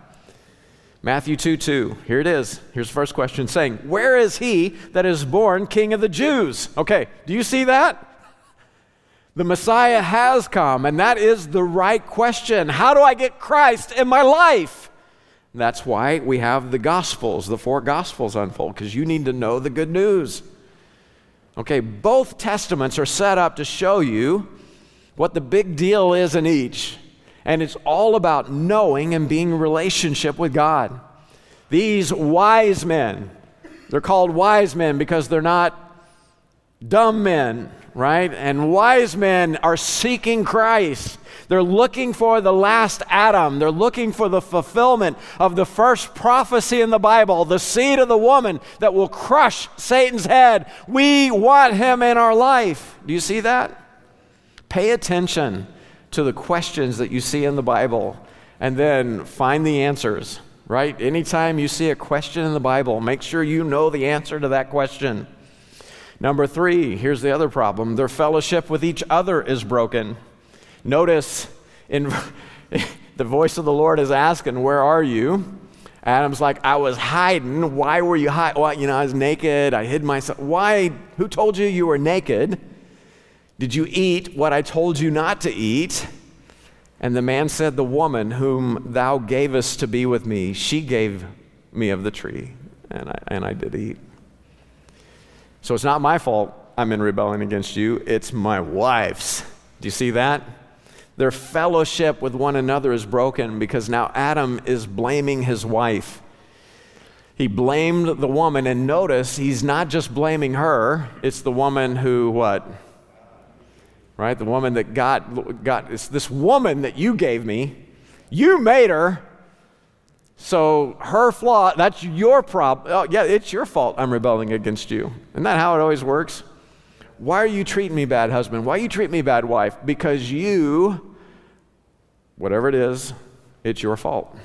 Matthew 2 2. Here it is. Here's the first question saying, Where is he that is born king of the Jews? Okay, do you see that? The Messiah has come, and that is the right question. How do I get Christ in my life? That's why we have the Gospels, the four Gospels unfold, because you need to know the good news. Okay, both Testaments are set up to show you what the big deal is in each. And it's all about knowing and being in relationship with God. These wise men, they're called wise men because they're not dumb men, right? And wise men are seeking Christ. They're looking for the last Adam. They're looking for the fulfillment of the first prophecy in the Bible, the seed of the woman that will crush Satan's head. We want him in our life. Do you see that? Pay attention to the questions that you see in the Bible and then find the answers, right? Anytime you see a question in the Bible, make sure you know the answer to that question. Number three, here's the other problem their fellowship with each other is broken. Notice in the voice of the Lord is asking, Where are you? Adam's like, I was hiding. Why were you hiding? Well, you know, I was naked. I hid myself. Why? Who told you you were naked? Did you eat what I told you not to eat? And the man said, The woman whom thou gavest to be with me, she gave me of the tree, and I, and I did eat. So it's not my fault I'm in rebelling against you, it's my wife's. Do you see that? Their fellowship with one another is broken because now Adam is blaming his wife. He blamed the woman, and notice he's not just blaming her, it's the woman who, what? Right? The woman that God, got it's this woman that you gave me. You made her. So her flaw, that's your problem. Oh, yeah, it's your fault I'm rebelling against you. Isn't that how it always works? Why are you treating me bad, husband? Why you treat me bad, wife? Because you, whatever it is, it's your fault.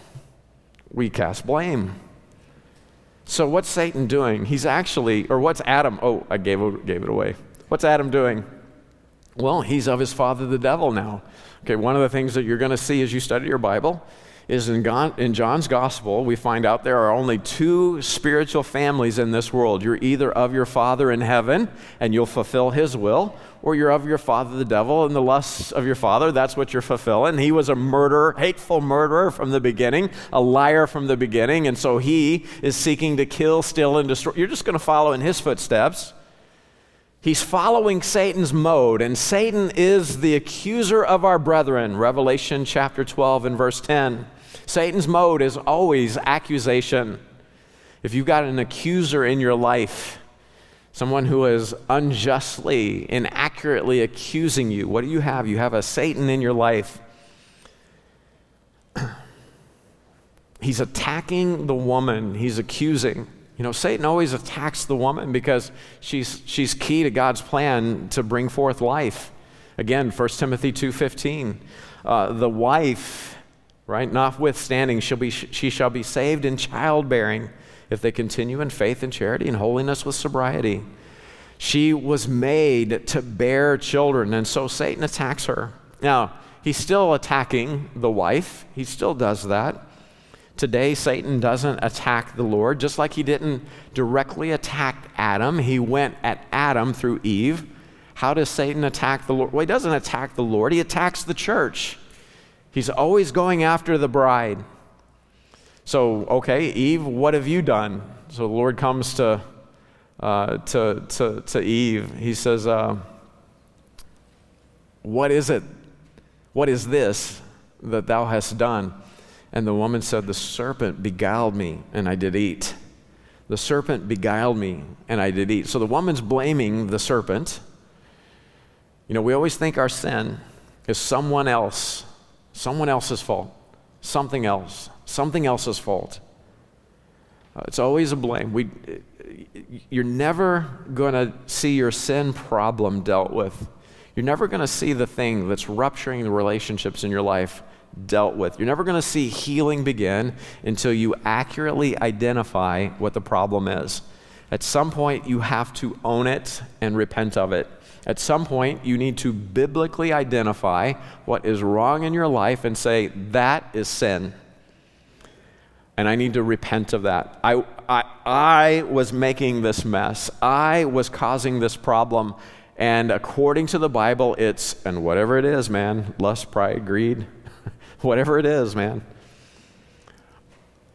We cast blame. So what's Satan doing? He's actually, or what's Adam? Oh, I gave gave it away. What's Adam doing? Well, he's of his father, the devil, now. Okay, one of the things that you're going to see as you study your Bible is in, God, in John's gospel, we find out there are only two spiritual families in this world. You're either of your father in heaven and you'll fulfill his will, or you're of your father, the devil, and the lusts of your father. That's what you're fulfilling. He was a murderer, hateful murderer from the beginning, a liar from the beginning, and so he is seeking to kill, steal, and destroy. You're just going to follow in his footsteps. He's following Satan's mode, and Satan is the accuser of our brethren. Revelation chapter 12 and verse 10. Satan's mode is always accusation. If you've got an accuser in your life, someone who is unjustly, inaccurately accusing you, what do you have? You have a Satan in your life. He's attacking the woman, he's accusing. You know, Satan always attacks the woman because she's, she's key to God's plan to bring forth life. Again, 1 Timothy 2.15, uh, the wife right? Notwithstanding, she'll be, she shall be saved in childbearing if they continue in faith and charity and holiness with sobriety. She was made to bear children, and so Satan attacks her. Now, he's still attacking the wife, he still does that. Today, Satan doesn't attack the Lord, just like he didn't directly attack Adam. He went at Adam through Eve. How does Satan attack the Lord? Well, he doesn't attack the Lord, he attacks the church. He's always going after the bride. So, okay, Eve, what have you done? So the Lord comes to, uh, to, to, to Eve. He says, uh, What is it? What is this that thou hast done? And the woman said, The serpent beguiled me, and I did eat. The serpent beguiled me, and I did eat. So the woman's blaming the serpent. You know, we always think our sin is someone else someone else's fault, something else, something else's fault. Uh, it's always a blame. We, you're never going to see your sin problem dealt with. You're never going to see the thing that's rupturing the relationships in your life dealt with. You're never going to see healing begin until you accurately identify what the problem is. At some point, you have to own it and repent of it. At some point, you need to biblically identify what is wrong in your life and say, that is sin. And I need to repent of that. I, I, I was making this mess, I was causing this problem. And according to the Bible, it's, and whatever it is, man lust, pride, greed, whatever it is, man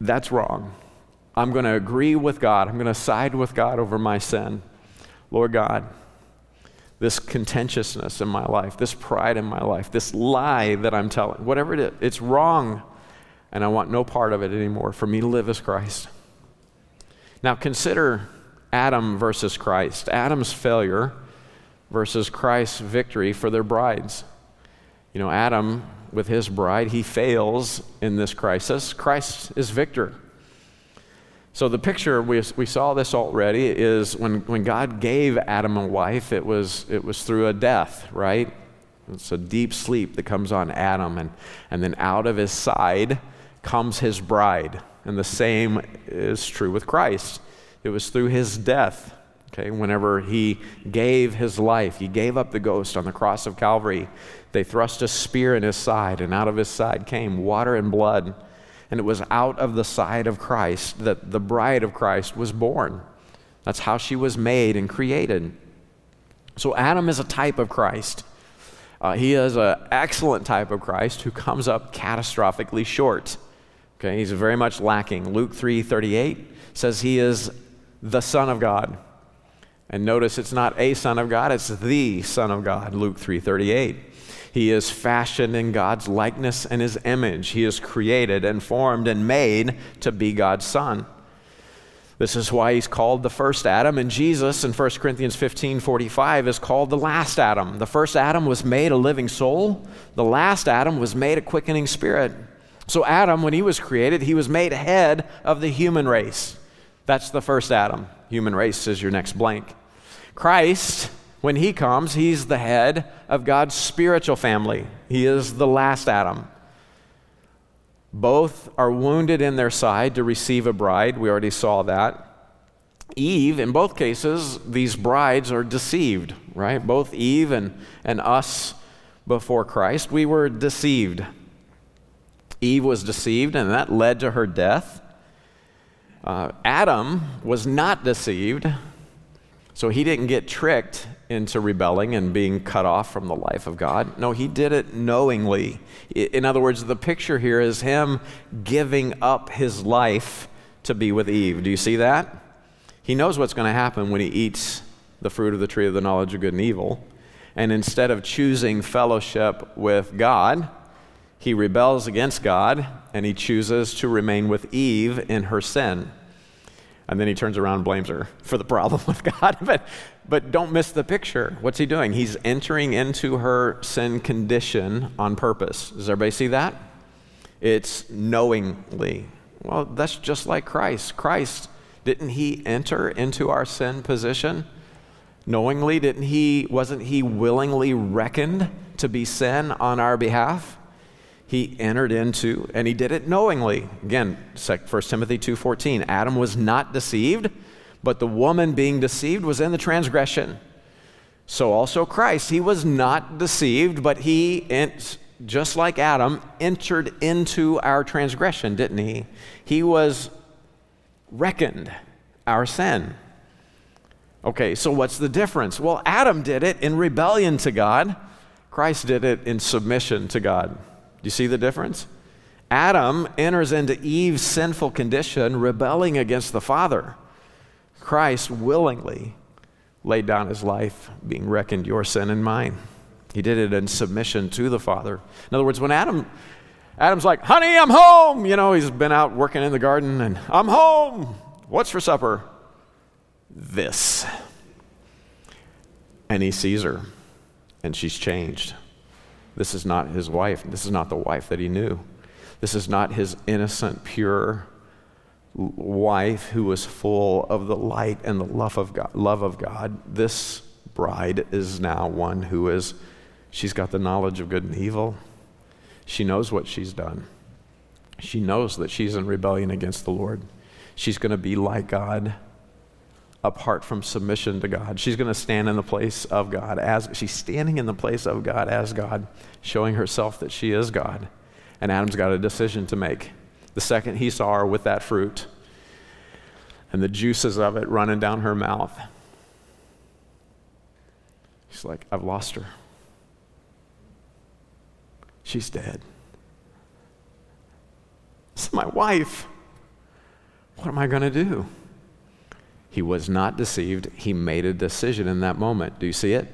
that's wrong. I'm going to agree with God. I'm going to side with God over my sin. Lord God, this contentiousness in my life, this pride in my life, this lie that I'm telling, whatever it is, it's wrong. And I want no part of it anymore. For me to live as Christ. Now consider Adam versus Christ. Adam's failure versus Christ's victory for their brides. You know, Adam, with his bride, he fails in this crisis. Christ is victor. So the picture we, we saw this already is when, when God gave Adam a wife, it was it was through a death, right? It's a deep sleep that comes on Adam, and, and then out of his side comes his bride. And the same is true with Christ. It was through his death, okay, whenever he gave his life, he gave up the ghost on the cross of Calvary. They thrust a spear in his side, and out of his side came water and blood and it was out of the side of Christ that the bride of Christ was born. That's how she was made and created. So Adam is a type of Christ. Uh, he is an excellent type of Christ who comes up catastrophically short. Okay, he's very much lacking. Luke 3:38 says he is the Son of God. And notice it's not a son of God, it's the son of God, Luke 3:38. He is fashioned in God's likeness and his image. He is created and formed and made to be God's son. This is why he's called the first Adam, and Jesus in 1 Corinthians 15 45 is called the last Adam. The first Adam was made a living soul, the last Adam was made a quickening spirit. So, Adam, when he was created, he was made head of the human race. That's the first Adam. Human race is your next blank. Christ, when he comes, he's the head of God's spiritual family. He is the last Adam. Both are wounded in their side to receive a bride. We already saw that. Eve, in both cases, these brides are deceived, right? Both Eve and, and us before Christ, we were deceived. Eve was deceived, and that led to her death. Uh, Adam was not deceived, so he didn't get tricked into rebelling and being cut off from the life of God. No, he did it knowingly. In other words, the picture here is him giving up his life to be with Eve. Do you see that? He knows what's going to happen when he eats the fruit of the tree of the knowledge of good and evil. And instead of choosing fellowship with God, he rebels against God and he chooses to remain with Eve in her sin. And then he turns around and blames her for the problem with God. but, but don't miss the picture. What's he doing? He's entering into her sin condition on purpose. Does everybody see that? It's knowingly. Well, that's just like Christ. Christ, didn't he enter into our sin position? Knowingly, didn't he, wasn't he willingly reckoned to be sin on our behalf? He entered into and he did it knowingly. Again 1 timothy 2.14 adam was not deceived but the woman being deceived was in the transgression. So also christ he was not deceived but he just like adam entered into our transgression didn't he? He was reckoned our sin. Okay so what's the difference? Well adam did it in rebellion to god. Christ did it in submission to god do you see the difference? Adam enters into Eve's sinful condition, rebelling against the Father. Christ willingly laid down his life, being reckoned your sin and mine. He did it in submission to the Father. In other words, when Adam Adam's like, honey, I'm home. You know, he's been out working in the garden and I'm home. What's for supper? This. And he sees her and she's changed. This is not his wife. This is not the wife that he knew. This is not his innocent, pure wife who was full of the light and the love of God. Love of God. This bride is now one who is, she's got the knowledge of good and evil. She knows what she's done. She knows that she's in rebellion against the Lord. She's going to be like God apart from submission to God. She's going to stand in the place of God as she's standing in the place of God as God, showing herself that she is God. And Adam's got a decision to make. The second he saw her with that fruit and the juices of it running down her mouth, he's like, I've lost her. She's dead. It's my wife. What am I going to do? He was not deceived. He made a decision in that moment. Do you see it?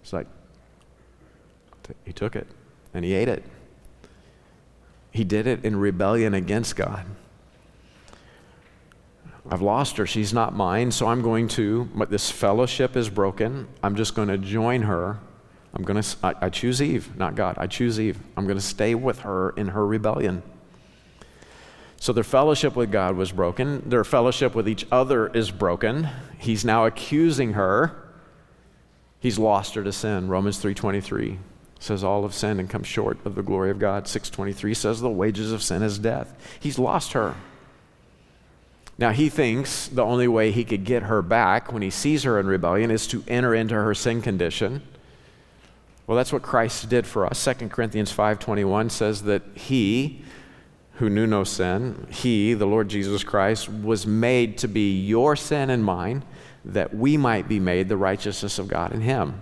It's like, he took it and he ate it. He did it in rebellion against God. I've lost her. She's not mine. So I'm going to, but this fellowship is broken. I'm just going to join her. I'm going to, I, I choose Eve, not God. I choose Eve. I'm going to stay with her in her rebellion. So their fellowship with God was broken. Their fellowship with each other is broken. He's now accusing her. He's lost her to sin. Romans 3:23 says all have sinned and come short of the glory of God. 6:23 says the wages of sin is death. He's lost her. Now he thinks the only way he could get her back when he sees her in rebellion is to enter into her sin condition. Well, that's what Christ did for us. 2 Corinthians 5:21 says that he who knew no sin, he, the Lord Jesus Christ, was made to be your sin and mine, that we might be made the righteousness of God in him.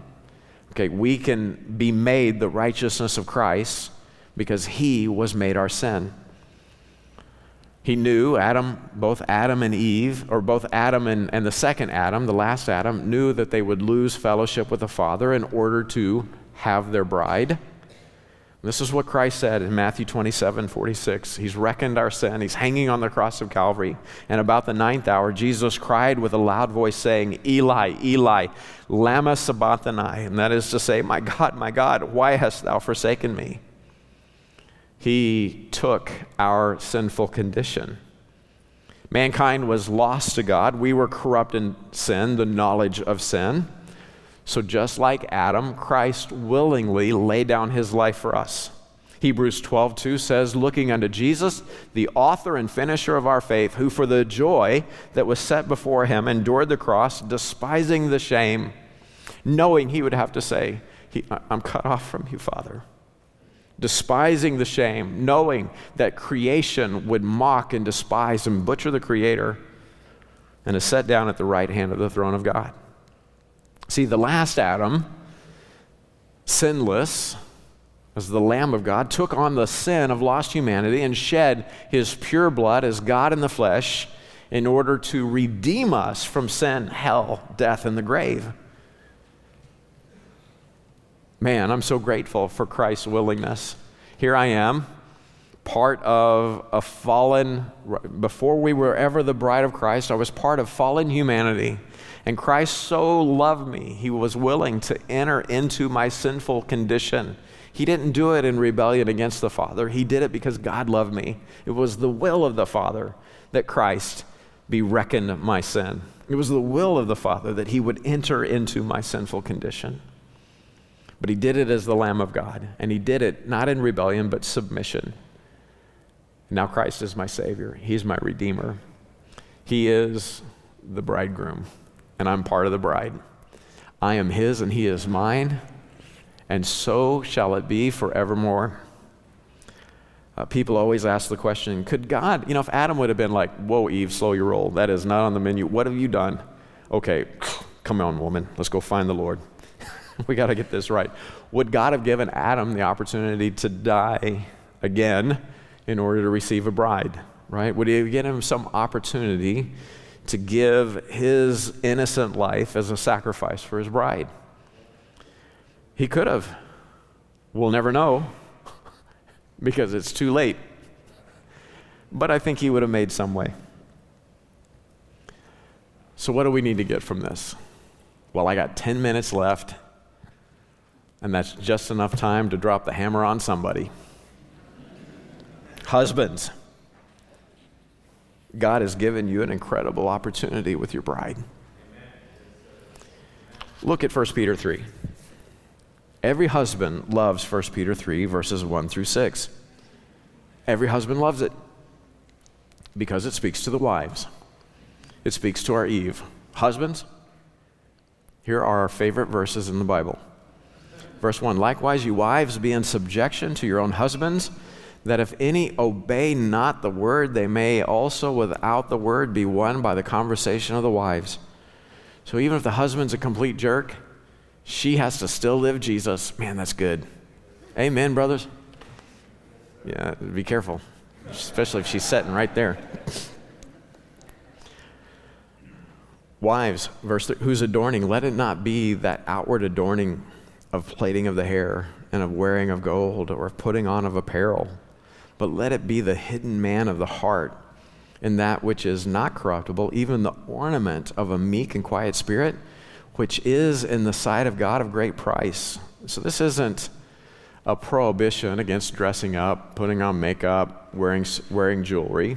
Okay, we can be made the righteousness of Christ because he was made our sin. He knew Adam, both Adam and Eve, or both Adam and, and the second Adam, the last Adam, knew that they would lose fellowship with the Father in order to have their bride. This is what Christ said in Matthew 27 46. He's reckoned our sin. He's hanging on the cross of Calvary. And about the ninth hour, Jesus cried with a loud voice, saying, Eli, Eli, Lama Sabachthani. And that is to say, My God, my God, why hast thou forsaken me? He took our sinful condition. Mankind was lost to God. We were corrupt in sin, the knowledge of sin. So, just like Adam, Christ willingly laid down his life for us. Hebrews 12, 2 says, Looking unto Jesus, the author and finisher of our faith, who for the joy that was set before him endured the cross, despising the shame, knowing he would have to say, I'm cut off from you, Father despising the shame, knowing that creation would mock and despise and butcher the Creator, and is set down at the right hand of the throne of God. See, the last Adam, sinless, as the Lamb of God, took on the sin of lost humanity and shed his pure blood as God in the flesh in order to redeem us from sin, hell, death, and the grave. Man, I'm so grateful for Christ's willingness. Here I am, part of a fallen, before we were ever the bride of Christ, I was part of fallen humanity. And Christ so loved me, he was willing to enter into my sinful condition. He didn't do it in rebellion against the Father, he did it because God loved me. It was the will of the Father that Christ be reckoned my sin. It was the will of the Father that he would enter into my sinful condition. But he did it as the Lamb of God, and he did it not in rebellion, but submission. Now Christ is my Savior, He's my Redeemer. He is the bridegroom, and I'm part of the bride. I am His, and He is mine, and so shall it be forevermore. Uh, people always ask the question could God, you know, if Adam would have been like, Whoa, Eve, slow your roll, that is not on the menu, what have you done? Okay, come on, woman, let's go find the Lord. we got to get this right. Would God have given Adam the opportunity to die again in order to receive a bride? Right? Would he given him some opportunity to give his innocent life as a sacrifice for his bride? He could have. We'll never know because it's too late. But I think he would have made some way. So, what do we need to get from this? Well, I got 10 minutes left. And that's just enough time to drop the hammer on somebody. Husbands, God has given you an incredible opportunity with your bride. Look at 1 Peter 3. Every husband loves 1 Peter 3, verses 1 through 6. Every husband loves it because it speaks to the wives, it speaks to our Eve. Husbands, here are our favorite verses in the Bible. Verse 1 Likewise, you wives, be in subjection to your own husbands, that if any obey not the word, they may also without the word be won by the conversation of the wives. So even if the husband's a complete jerk, she has to still live Jesus. Man, that's good. Amen, brothers. Yeah, be careful, especially if she's sitting right there. Wives, verse th- whose adorning, let it not be that outward adorning of plaiting of the hair and of wearing of gold or of putting on of apparel, but let it be the hidden man of the heart and that which is not corruptible, even the ornament of a meek and quiet spirit, which is in the sight of God of great price. So this isn't a prohibition against dressing up, putting on makeup, wearing, wearing jewelry.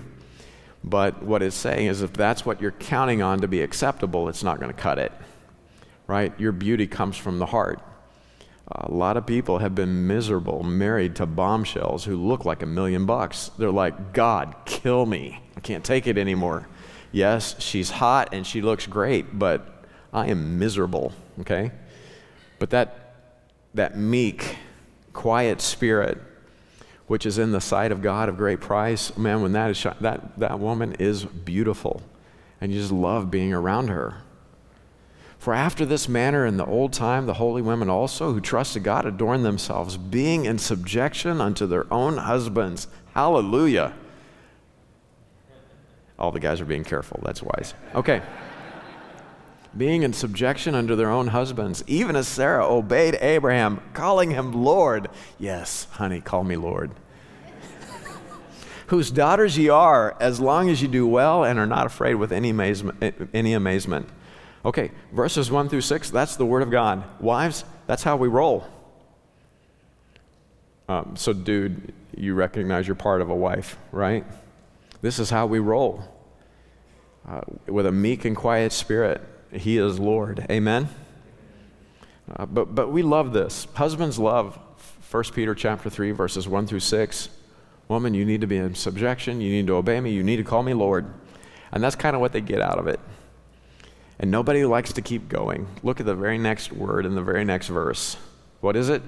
But what it's saying is if that's what you're counting on to be acceptable, it's not going to cut it. Right? Your beauty comes from the heart. A lot of people have been miserable, married to bombshells who look like a million bucks. They're like, God, kill me. I can't take it anymore. Yes, she's hot and she looks great, but I am miserable, okay? But that, that meek, quiet spirit, which is in the sight of God of great price, man, when that is, that, that woman is beautiful. And you just love being around her. For after this manner in the old time, the holy women also who trusted God adorned themselves, being in subjection unto their own husbands. Hallelujah. All the guys are being careful. That's wise. Okay. being in subjection under their own husbands, even as Sarah obeyed Abraham, calling him Lord. Yes, honey, call me Lord. Whose daughters ye are, as long as you do well and are not afraid with any amazement. Any amazement. Okay, verses 1 through 6, that's the Word of God. Wives, that's how we roll. Um, so, dude, you recognize you're part of a wife, right? This is how we roll. Uh, with a meek and quiet spirit, He is Lord. Amen? Uh, but, but we love this. Husbands love 1 Peter chapter 3, verses 1 through 6. Woman, you need to be in subjection. You need to obey me. You need to call me Lord. And that's kind of what they get out of it. And nobody likes to keep going. Look at the very next word in the very next verse. What is it?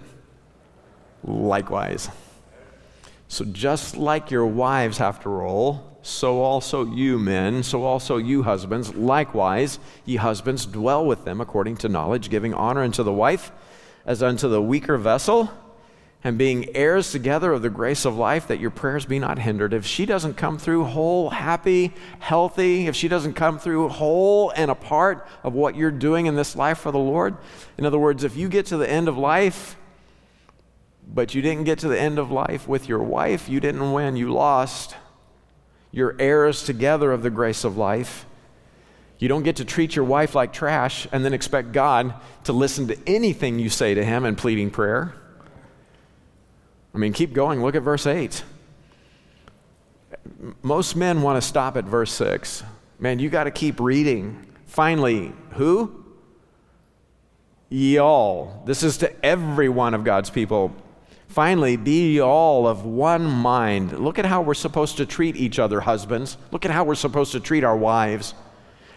Likewise. So, just like your wives have to roll, so also you men, so also you husbands, likewise, ye husbands, dwell with them according to knowledge, giving honor unto the wife as unto the weaker vessel and being heirs together of the grace of life, that your prayers be not hindered. If she doesn't come through whole, happy, healthy, if she doesn't come through whole and a part of what you're doing in this life for the Lord, in other words, if you get to the end of life, but you didn't get to the end of life with your wife, you didn't win, you lost. You're heirs together of the grace of life. You don't get to treat your wife like trash and then expect God to listen to anything you say to him in pleading prayer. I mean, keep going. Look at verse 8. Most men want to stop at verse 6. Man, you got to keep reading. Finally, who? Y'all. This is to every one of God's people. Finally, be all of one mind. Look at how we're supposed to treat each other, husbands. Look at how we're supposed to treat our wives.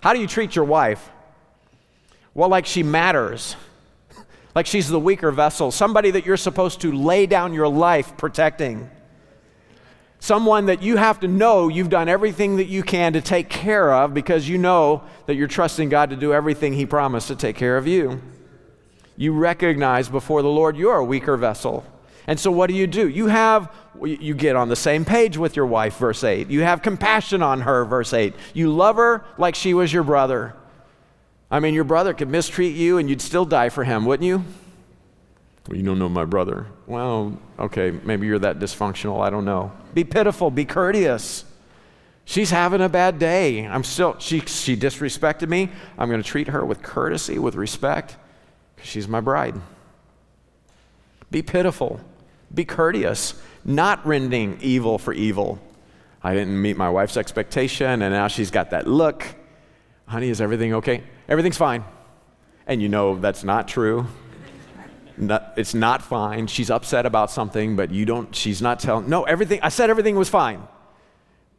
How do you treat your wife? Well, like she matters like she's the weaker vessel, somebody that you're supposed to lay down your life protecting. Someone that you have to know you've done everything that you can to take care of because you know that you're trusting God to do everything He promised to take care of you. You recognize before the Lord you're a weaker vessel. And so what do you do? You have you get on the same page with your wife verse 8. You have compassion on her verse 8. You love her like she was your brother. I mean, your brother could mistreat you and you'd still die for him, wouldn't you? Well, you don't know my brother. Well, okay, maybe you're that dysfunctional. I don't know. Be pitiful, be courteous. She's having a bad day. I'm still, she, she disrespected me. I'm going to treat her with courtesy, with respect, because she's my bride. Be pitiful, be courteous, not rending evil for evil. I didn't meet my wife's expectation, and now she's got that look. Honey, is everything okay? Everything's fine. And you know that's not true. It's not fine. She's upset about something, but you don't, she's not telling. No, everything, I said everything was fine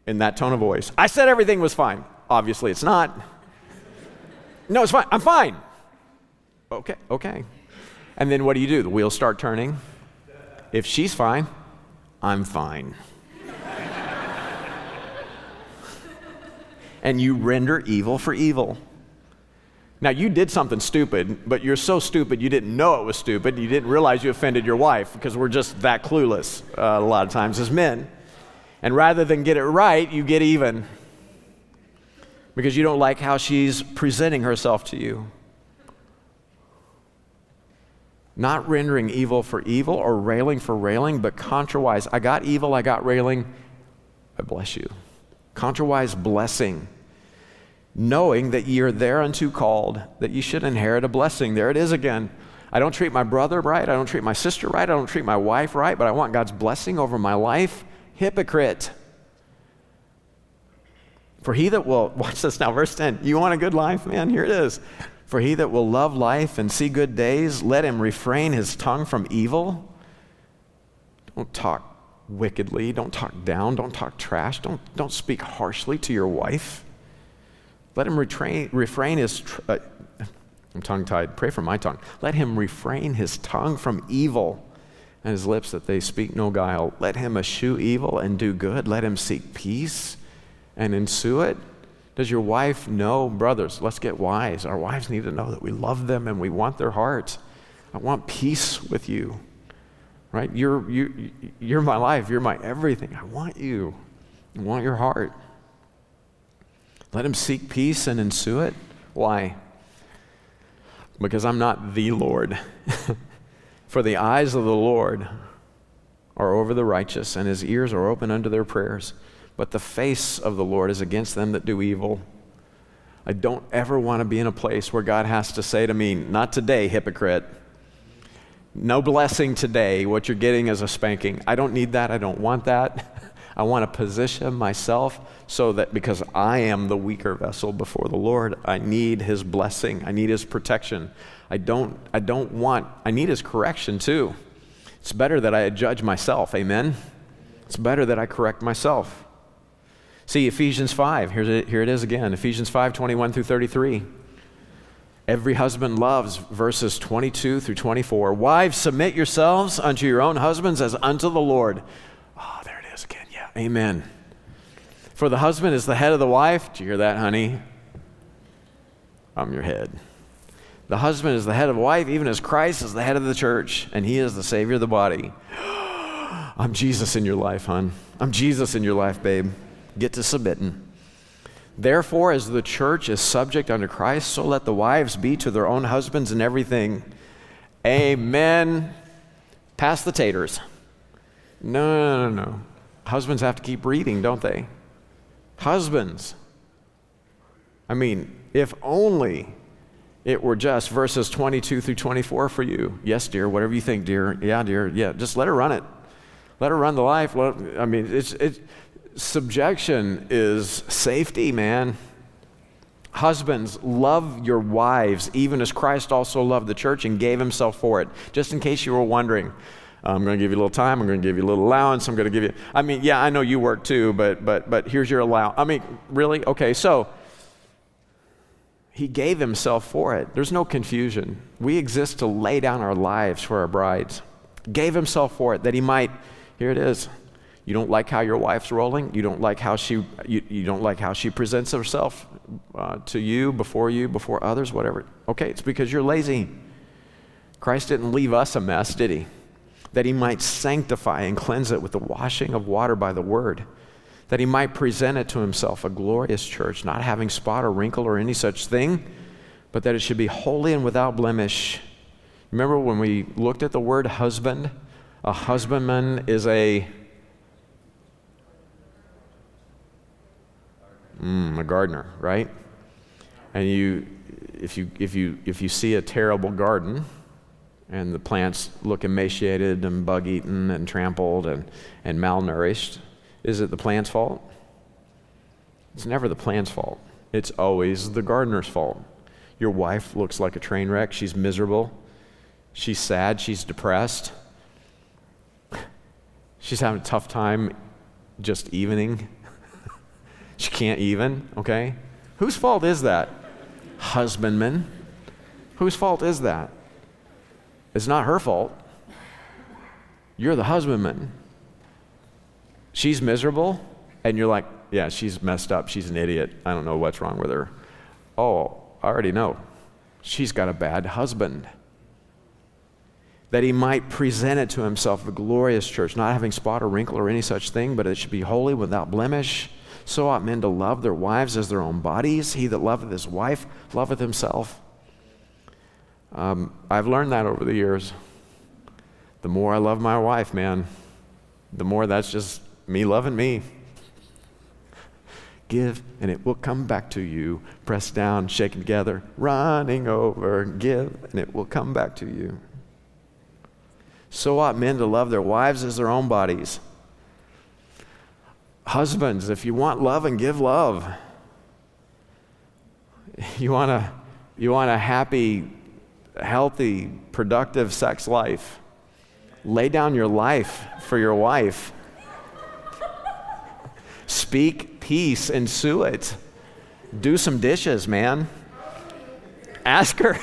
in that tone of voice. I said everything was fine. Obviously, it's not. No, it's fine. I'm fine. Okay, okay. And then what do you do? The wheels start turning. If she's fine, I'm fine. and you render evil for evil. Now, you did something stupid, but you're so stupid you didn't know it was stupid. You didn't realize you offended your wife because we're just that clueless uh, a lot of times as men. And rather than get it right, you get even because you don't like how she's presenting herself to you. Not rendering evil for evil or railing for railing, but contrawise. I got evil, I got railing, I bless you. Contrawise blessing knowing that ye are thereunto called, that ye should inherit a blessing. There it is again. I don't treat my brother right. I don't treat my sister right. I don't treat my wife right, but I want God's blessing over my life. Hypocrite. For he that will, watch this now, verse 10. You want a good life, man? Here it is. For he that will love life and see good days, let him refrain his tongue from evil. Don't talk wickedly. Don't talk down. Don't talk trash. Don't, don't speak harshly to your wife. Let him retrain, refrain his, tr- uh, I'm tongue tied, pray for my tongue. Let him refrain his tongue from evil and his lips that they speak no guile. Let him eschew evil and do good. Let him seek peace and ensue it. Does your wife know, brothers, let's get wise. Our wives need to know that we love them and we want their hearts. I want peace with you, right? You're, you, you're my life. You're my everything. I want you. I want your heart. Let him seek peace and ensue it. Why? Because I'm not the Lord. For the eyes of the Lord are over the righteous, and his ears are open unto their prayers. But the face of the Lord is against them that do evil. I don't ever want to be in a place where God has to say to me, Not today, hypocrite. No blessing today. What you're getting is a spanking. I don't need that. I don't want that. I want to position myself so that because I am the weaker vessel before the Lord, I need His blessing. I need His protection. I don't, I don't want, I need His correction too. It's better that I judge myself. Amen? It's better that I correct myself. See, Ephesians 5, here it, here it is again Ephesians 5 21 through 33. Every husband loves verses 22 through 24. Wives, submit yourselves unto your own husbands as unto the Lord. Oh, there it is again. Yeah, amen. For the husband is the head of the wife. Do you hear that, honey? I'm your head. The husband is the head of the wife, even as Christ is the head of the church, and he is the Savior of the body. I'm Jesus in your life, hon. I'm Jesus in your life, babe. Get to submitting. Therefore, as the church is subject unto Christ, so let the wives be to their own husbands in everything. Amen. Pass the taters. No, no, no, no. Husbands have to keep reading, don't they? Husbands. I mean, if only it were just verses 22 through 24 for you. Yes, dear, whatever you think, dear. Yeah, dear. Yeah, just let her run it. Let her run the life. Let, I mean, it's, it's, subjection is safety, man. Husbands, love your wives, even as Christ also loved the church and gave himself for it. Just in case you were wondering, I'm going to give you a little time. I'm going to give you a little allowance. I'm going to give you. I mean, yeah, I know you work too, but but but here's your allowance. I mean, really? Okay, so he gave himself for it. There's no confusion. We exist to lay down our lives for our brides. Gave himself for it that he might. Here it is. You don't like how your wife's rolling. You don't like how she, you, you don't like how she presents herself uh, to you, before you, before others, whatever. Okay, it's because you're lazy. Christ didn't leave us a mess, did he? That he might sanctify and cleanse it with the washing of water by the word. That he might present it to himself a glorious church, not having spot or wrinkle or any such thing, but that it should be holy and without blemish. Remember when we looked at the word husband? A husbandman is a Mm, a gardener, right? And you, if you, if you, if you see a terrible garden and the plants look emaciated and bug eaten and trampled and, and malnourished, is it the plant's fault? It's never the plant's fault. It's always the gardener's fault. Your wife looks like a train wreck. She's miserable. She's sad. She's depressed. She's having a tough time just evening she can't even, okay? Whose fault is that? Husbandman. Whose fault is that? It's not her fault. You're the husbandman. She's miserable, and you're like, yeah, she's messed up. She's an idiot. I don't know what's wrong with her. Oh, I already know. She's got a bad husband. That he might present it to himself a glorious church, not having spot or wrinkle or any such thing, but it should be holy without blemish. So ought men to love their wives as their own bodies. He that loveth his wife loveth himself. Um, I've learned that over the years. The more I love my wife, man, the more that's just me loving me. Give, and it will come back to you. Press down, shaken together, running over. Give, and it will come back to you. So ought men to love their wives as their own bodies. Husbands, if you want love and give love, you want a, you want a happy, healthy, productive sex life, lay down your life for your wife. Speak peace and sue it. Do some dishes, man. Ask her.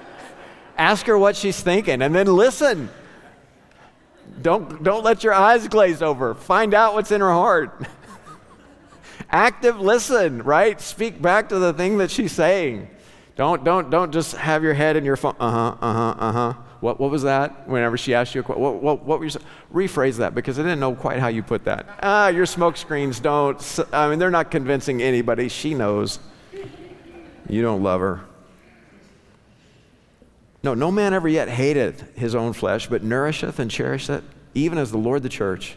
Ask her what she's thinking and then listen. Don't, don't let your eyes glaze over. Find out what's in her heart. Active listen, right? Speak back to the thing that she's saying. Don't, don't, don't just have your head in your phone. Uh huh, uh huh, uh huh. What, what was that? Whenever she asked you a question, what, what, what were you? Rephrase that because I didn't know quite how you put that. Ah, your smoke screens don't, I mean, they're not convincing anybody. She knows. You don't love her. No, no man ever yet hated his own flesh, but nourisheth and cherisheth, even as the Lord the church.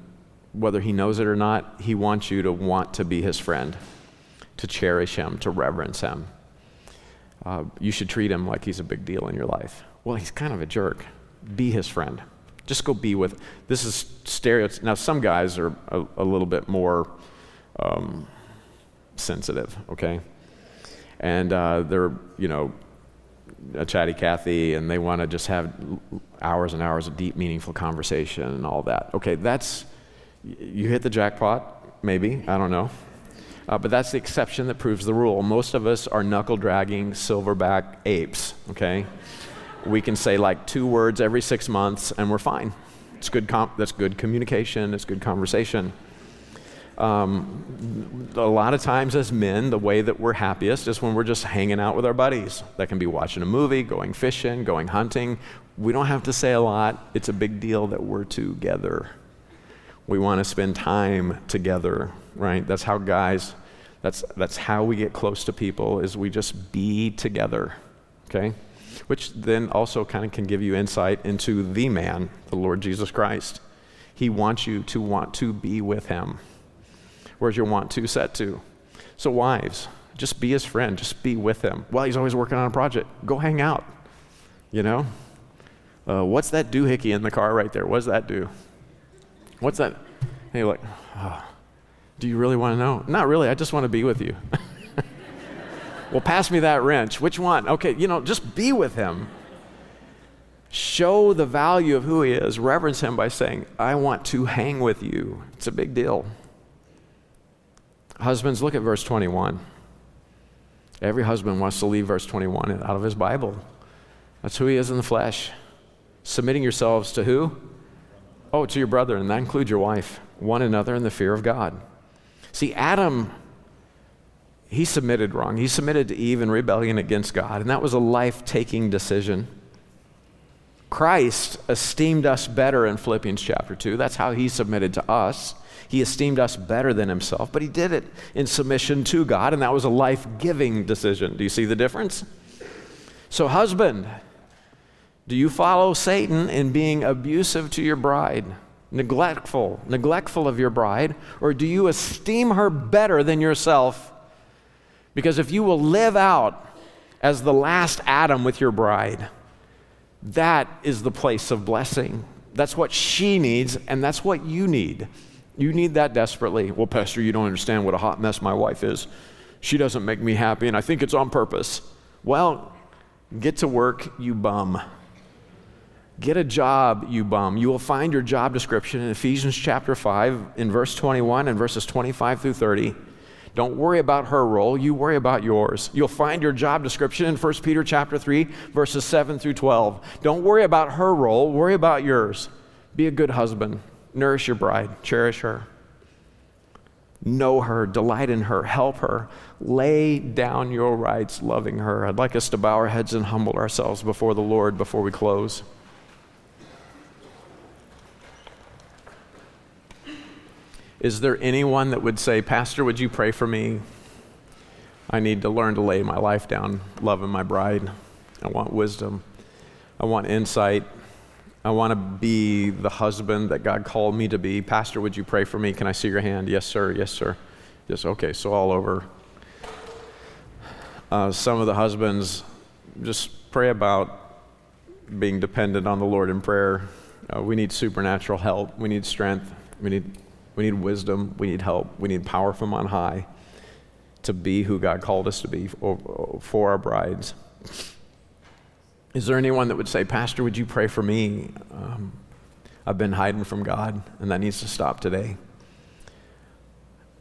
whether he knows it or not, he wants you to want to be his friend, to cherish him, to reverence him. Uh, you should treat him like he's a big deal in your life. Well, he's kind of a jerk. Be his friend. Just go be with. This is stereotypes. Now, some guys are a, a little bit more um, sensitive, okay? And uh, they're, you know, a chatty Cathy and they want to just have hours and hours of deep, meaningful conversation and all that. Okay, that's, you hit the jackpot, maybe, I don't know. Uh, but that's the exception that proves the rule. Most of us are knuckle dragging silverback apes, okay? We can say like two words every six months and we're fine. It's good that's good communication, it's good conversation. Um, a lot of times, as men, the way that we're happiest is when we're just hanging out with our buddies. That can be watching a movie, going fishing, going hunting. We don't have to say a lot. It's a big deal that we're together. We want to spend time together, right? That's how guys, that's, that's how we get close to people, is we just be together, okay? Which then also kind of can give you insight into the man, the Lord Jesus Christ. He wants you to want to be with him. Where's your want to set to? So, wives, just be his friend, just be with him. Well, he's always working on a project. Go hang out. You know? Uh, what's that doohickey in the car right there? What does that do? What's that? And you're like, oh, ah. do you really want to know? Not really. I just want to be with you. well, pass me that wrench. Which one? Okay, you know, just be with him. Show the value of who he is. Reverence him by saying, I want to hang with you. It's a big deal. Husbands, look at verse 21. Every husband wants to leave verse 21 out of his Bible. That's who he is in the flesh. Submitting yourselves to who? Oh, to your brother, and that includes your wife, one another in the fear of God. See, Adam, he submitted wrong. He submitted to Eve in rebellion against God, and that was a life taking decision. Christ esteemed us better in Philippians chapter 2. That's how he submitted to us. He esteemed us better than himself, but he did it in submission to God, and that was a life giving decision. Do you see the difference? So, husband, do you follow Satan in being abusive to your bride, neglectful, neglectful of your bride, or do you esteem her better than yourself? Because if you will live out as the last Adam with your bride, that is the place of blessing. That's what she needs, and that's what you need. You need that desperately. Well, Pastor, you don't understand what a hot mess my wife is. She doesn't make me happy, and I think it's on purpose. Well, get to work, you bum. Get a job, you bum. You will find your job description in Ephesians chapter 5, in verse 21 and verses 25 through 30. Don't worry about her role, you worry about yours. You'll find your job description in 1 Peter chapter 3, verses 7 through 12. Don't worry about her role, worry about yours. Be a good husband. Nourish your bride, cherish her. Know her, delight in her, help her. Lay down your rights, loving her. I'd like us to bow our heads and humble ourselves before the Lord before we close. Is there anyone that would say, Pastor, would you pray for me? I need to learn to lay my life down, loving my bride. I want wisdom. I want insight. I want to be the husband that God called me to be. Pastor, would you pray for me? Can I see your hand? Yes, sir. Yes, sir. Yes, okay. So, all over. Uh, some of the husbands just pray about being dependent on the Lord in prayer. Uh, we need supernatural help. We need strength. We need, we need wisdom. We need help. We need power from on high to be who God called us to be for, our brides. Is there anyone that would say, Pastor, would you pray for me? Um, I've been hiding from God, and that needs to stop today.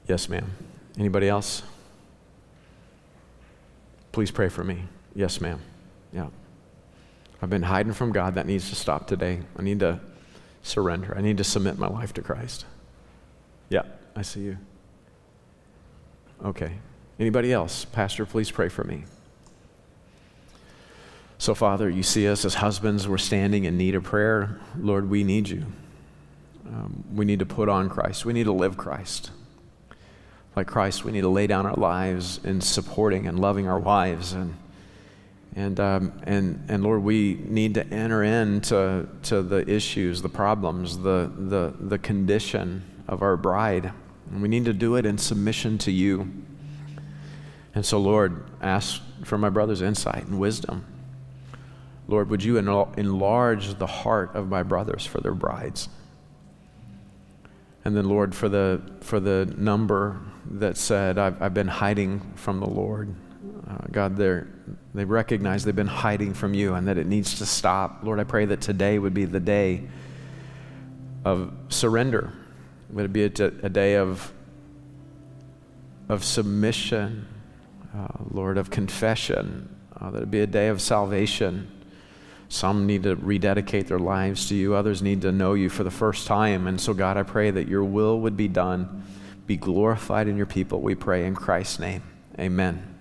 Yes, ma'am. Anybody else? Please pray for me. Yes, ma'am. Yeah. I've been hiding from God. That needs to stop today. I need to surrender. I need to submit my life to Christ. Yeah, I see you. Okay. Anybody else? Pastor, please pray for me. So, Father, you see us as husbands. We're standing in need of prayer. Lord, we need you. Um, we need to put on Christ. We need to live Christ. Like Christ, we need to lay down our lives in supporting and loving our wives. And, and, um, and, and Lord, we need to enter into to the issues, the problems, the, the, the condition of our bride. And we need to do it in submission to you. And so, Lord, ask for my brother's insight and wisdom. Lord, would you enlarge the heart of my brothers for their brides? And then, Lord, for the, for the number that said, I've, I've been hiding from the Lord, uh, God, they recognize they've been hiding from you and that it needs to stop. Lord, I pray that today would be the day of surrender. Would it be a, a day of, of submission, uh, Lord, of confession? Uh, that it be a day of salvation. Some need to rededicate their lives to you, others need to know you for the first time. And so, God, I pray that your will would be done. Be glorified in your people, we pray in Christ's name. Amen.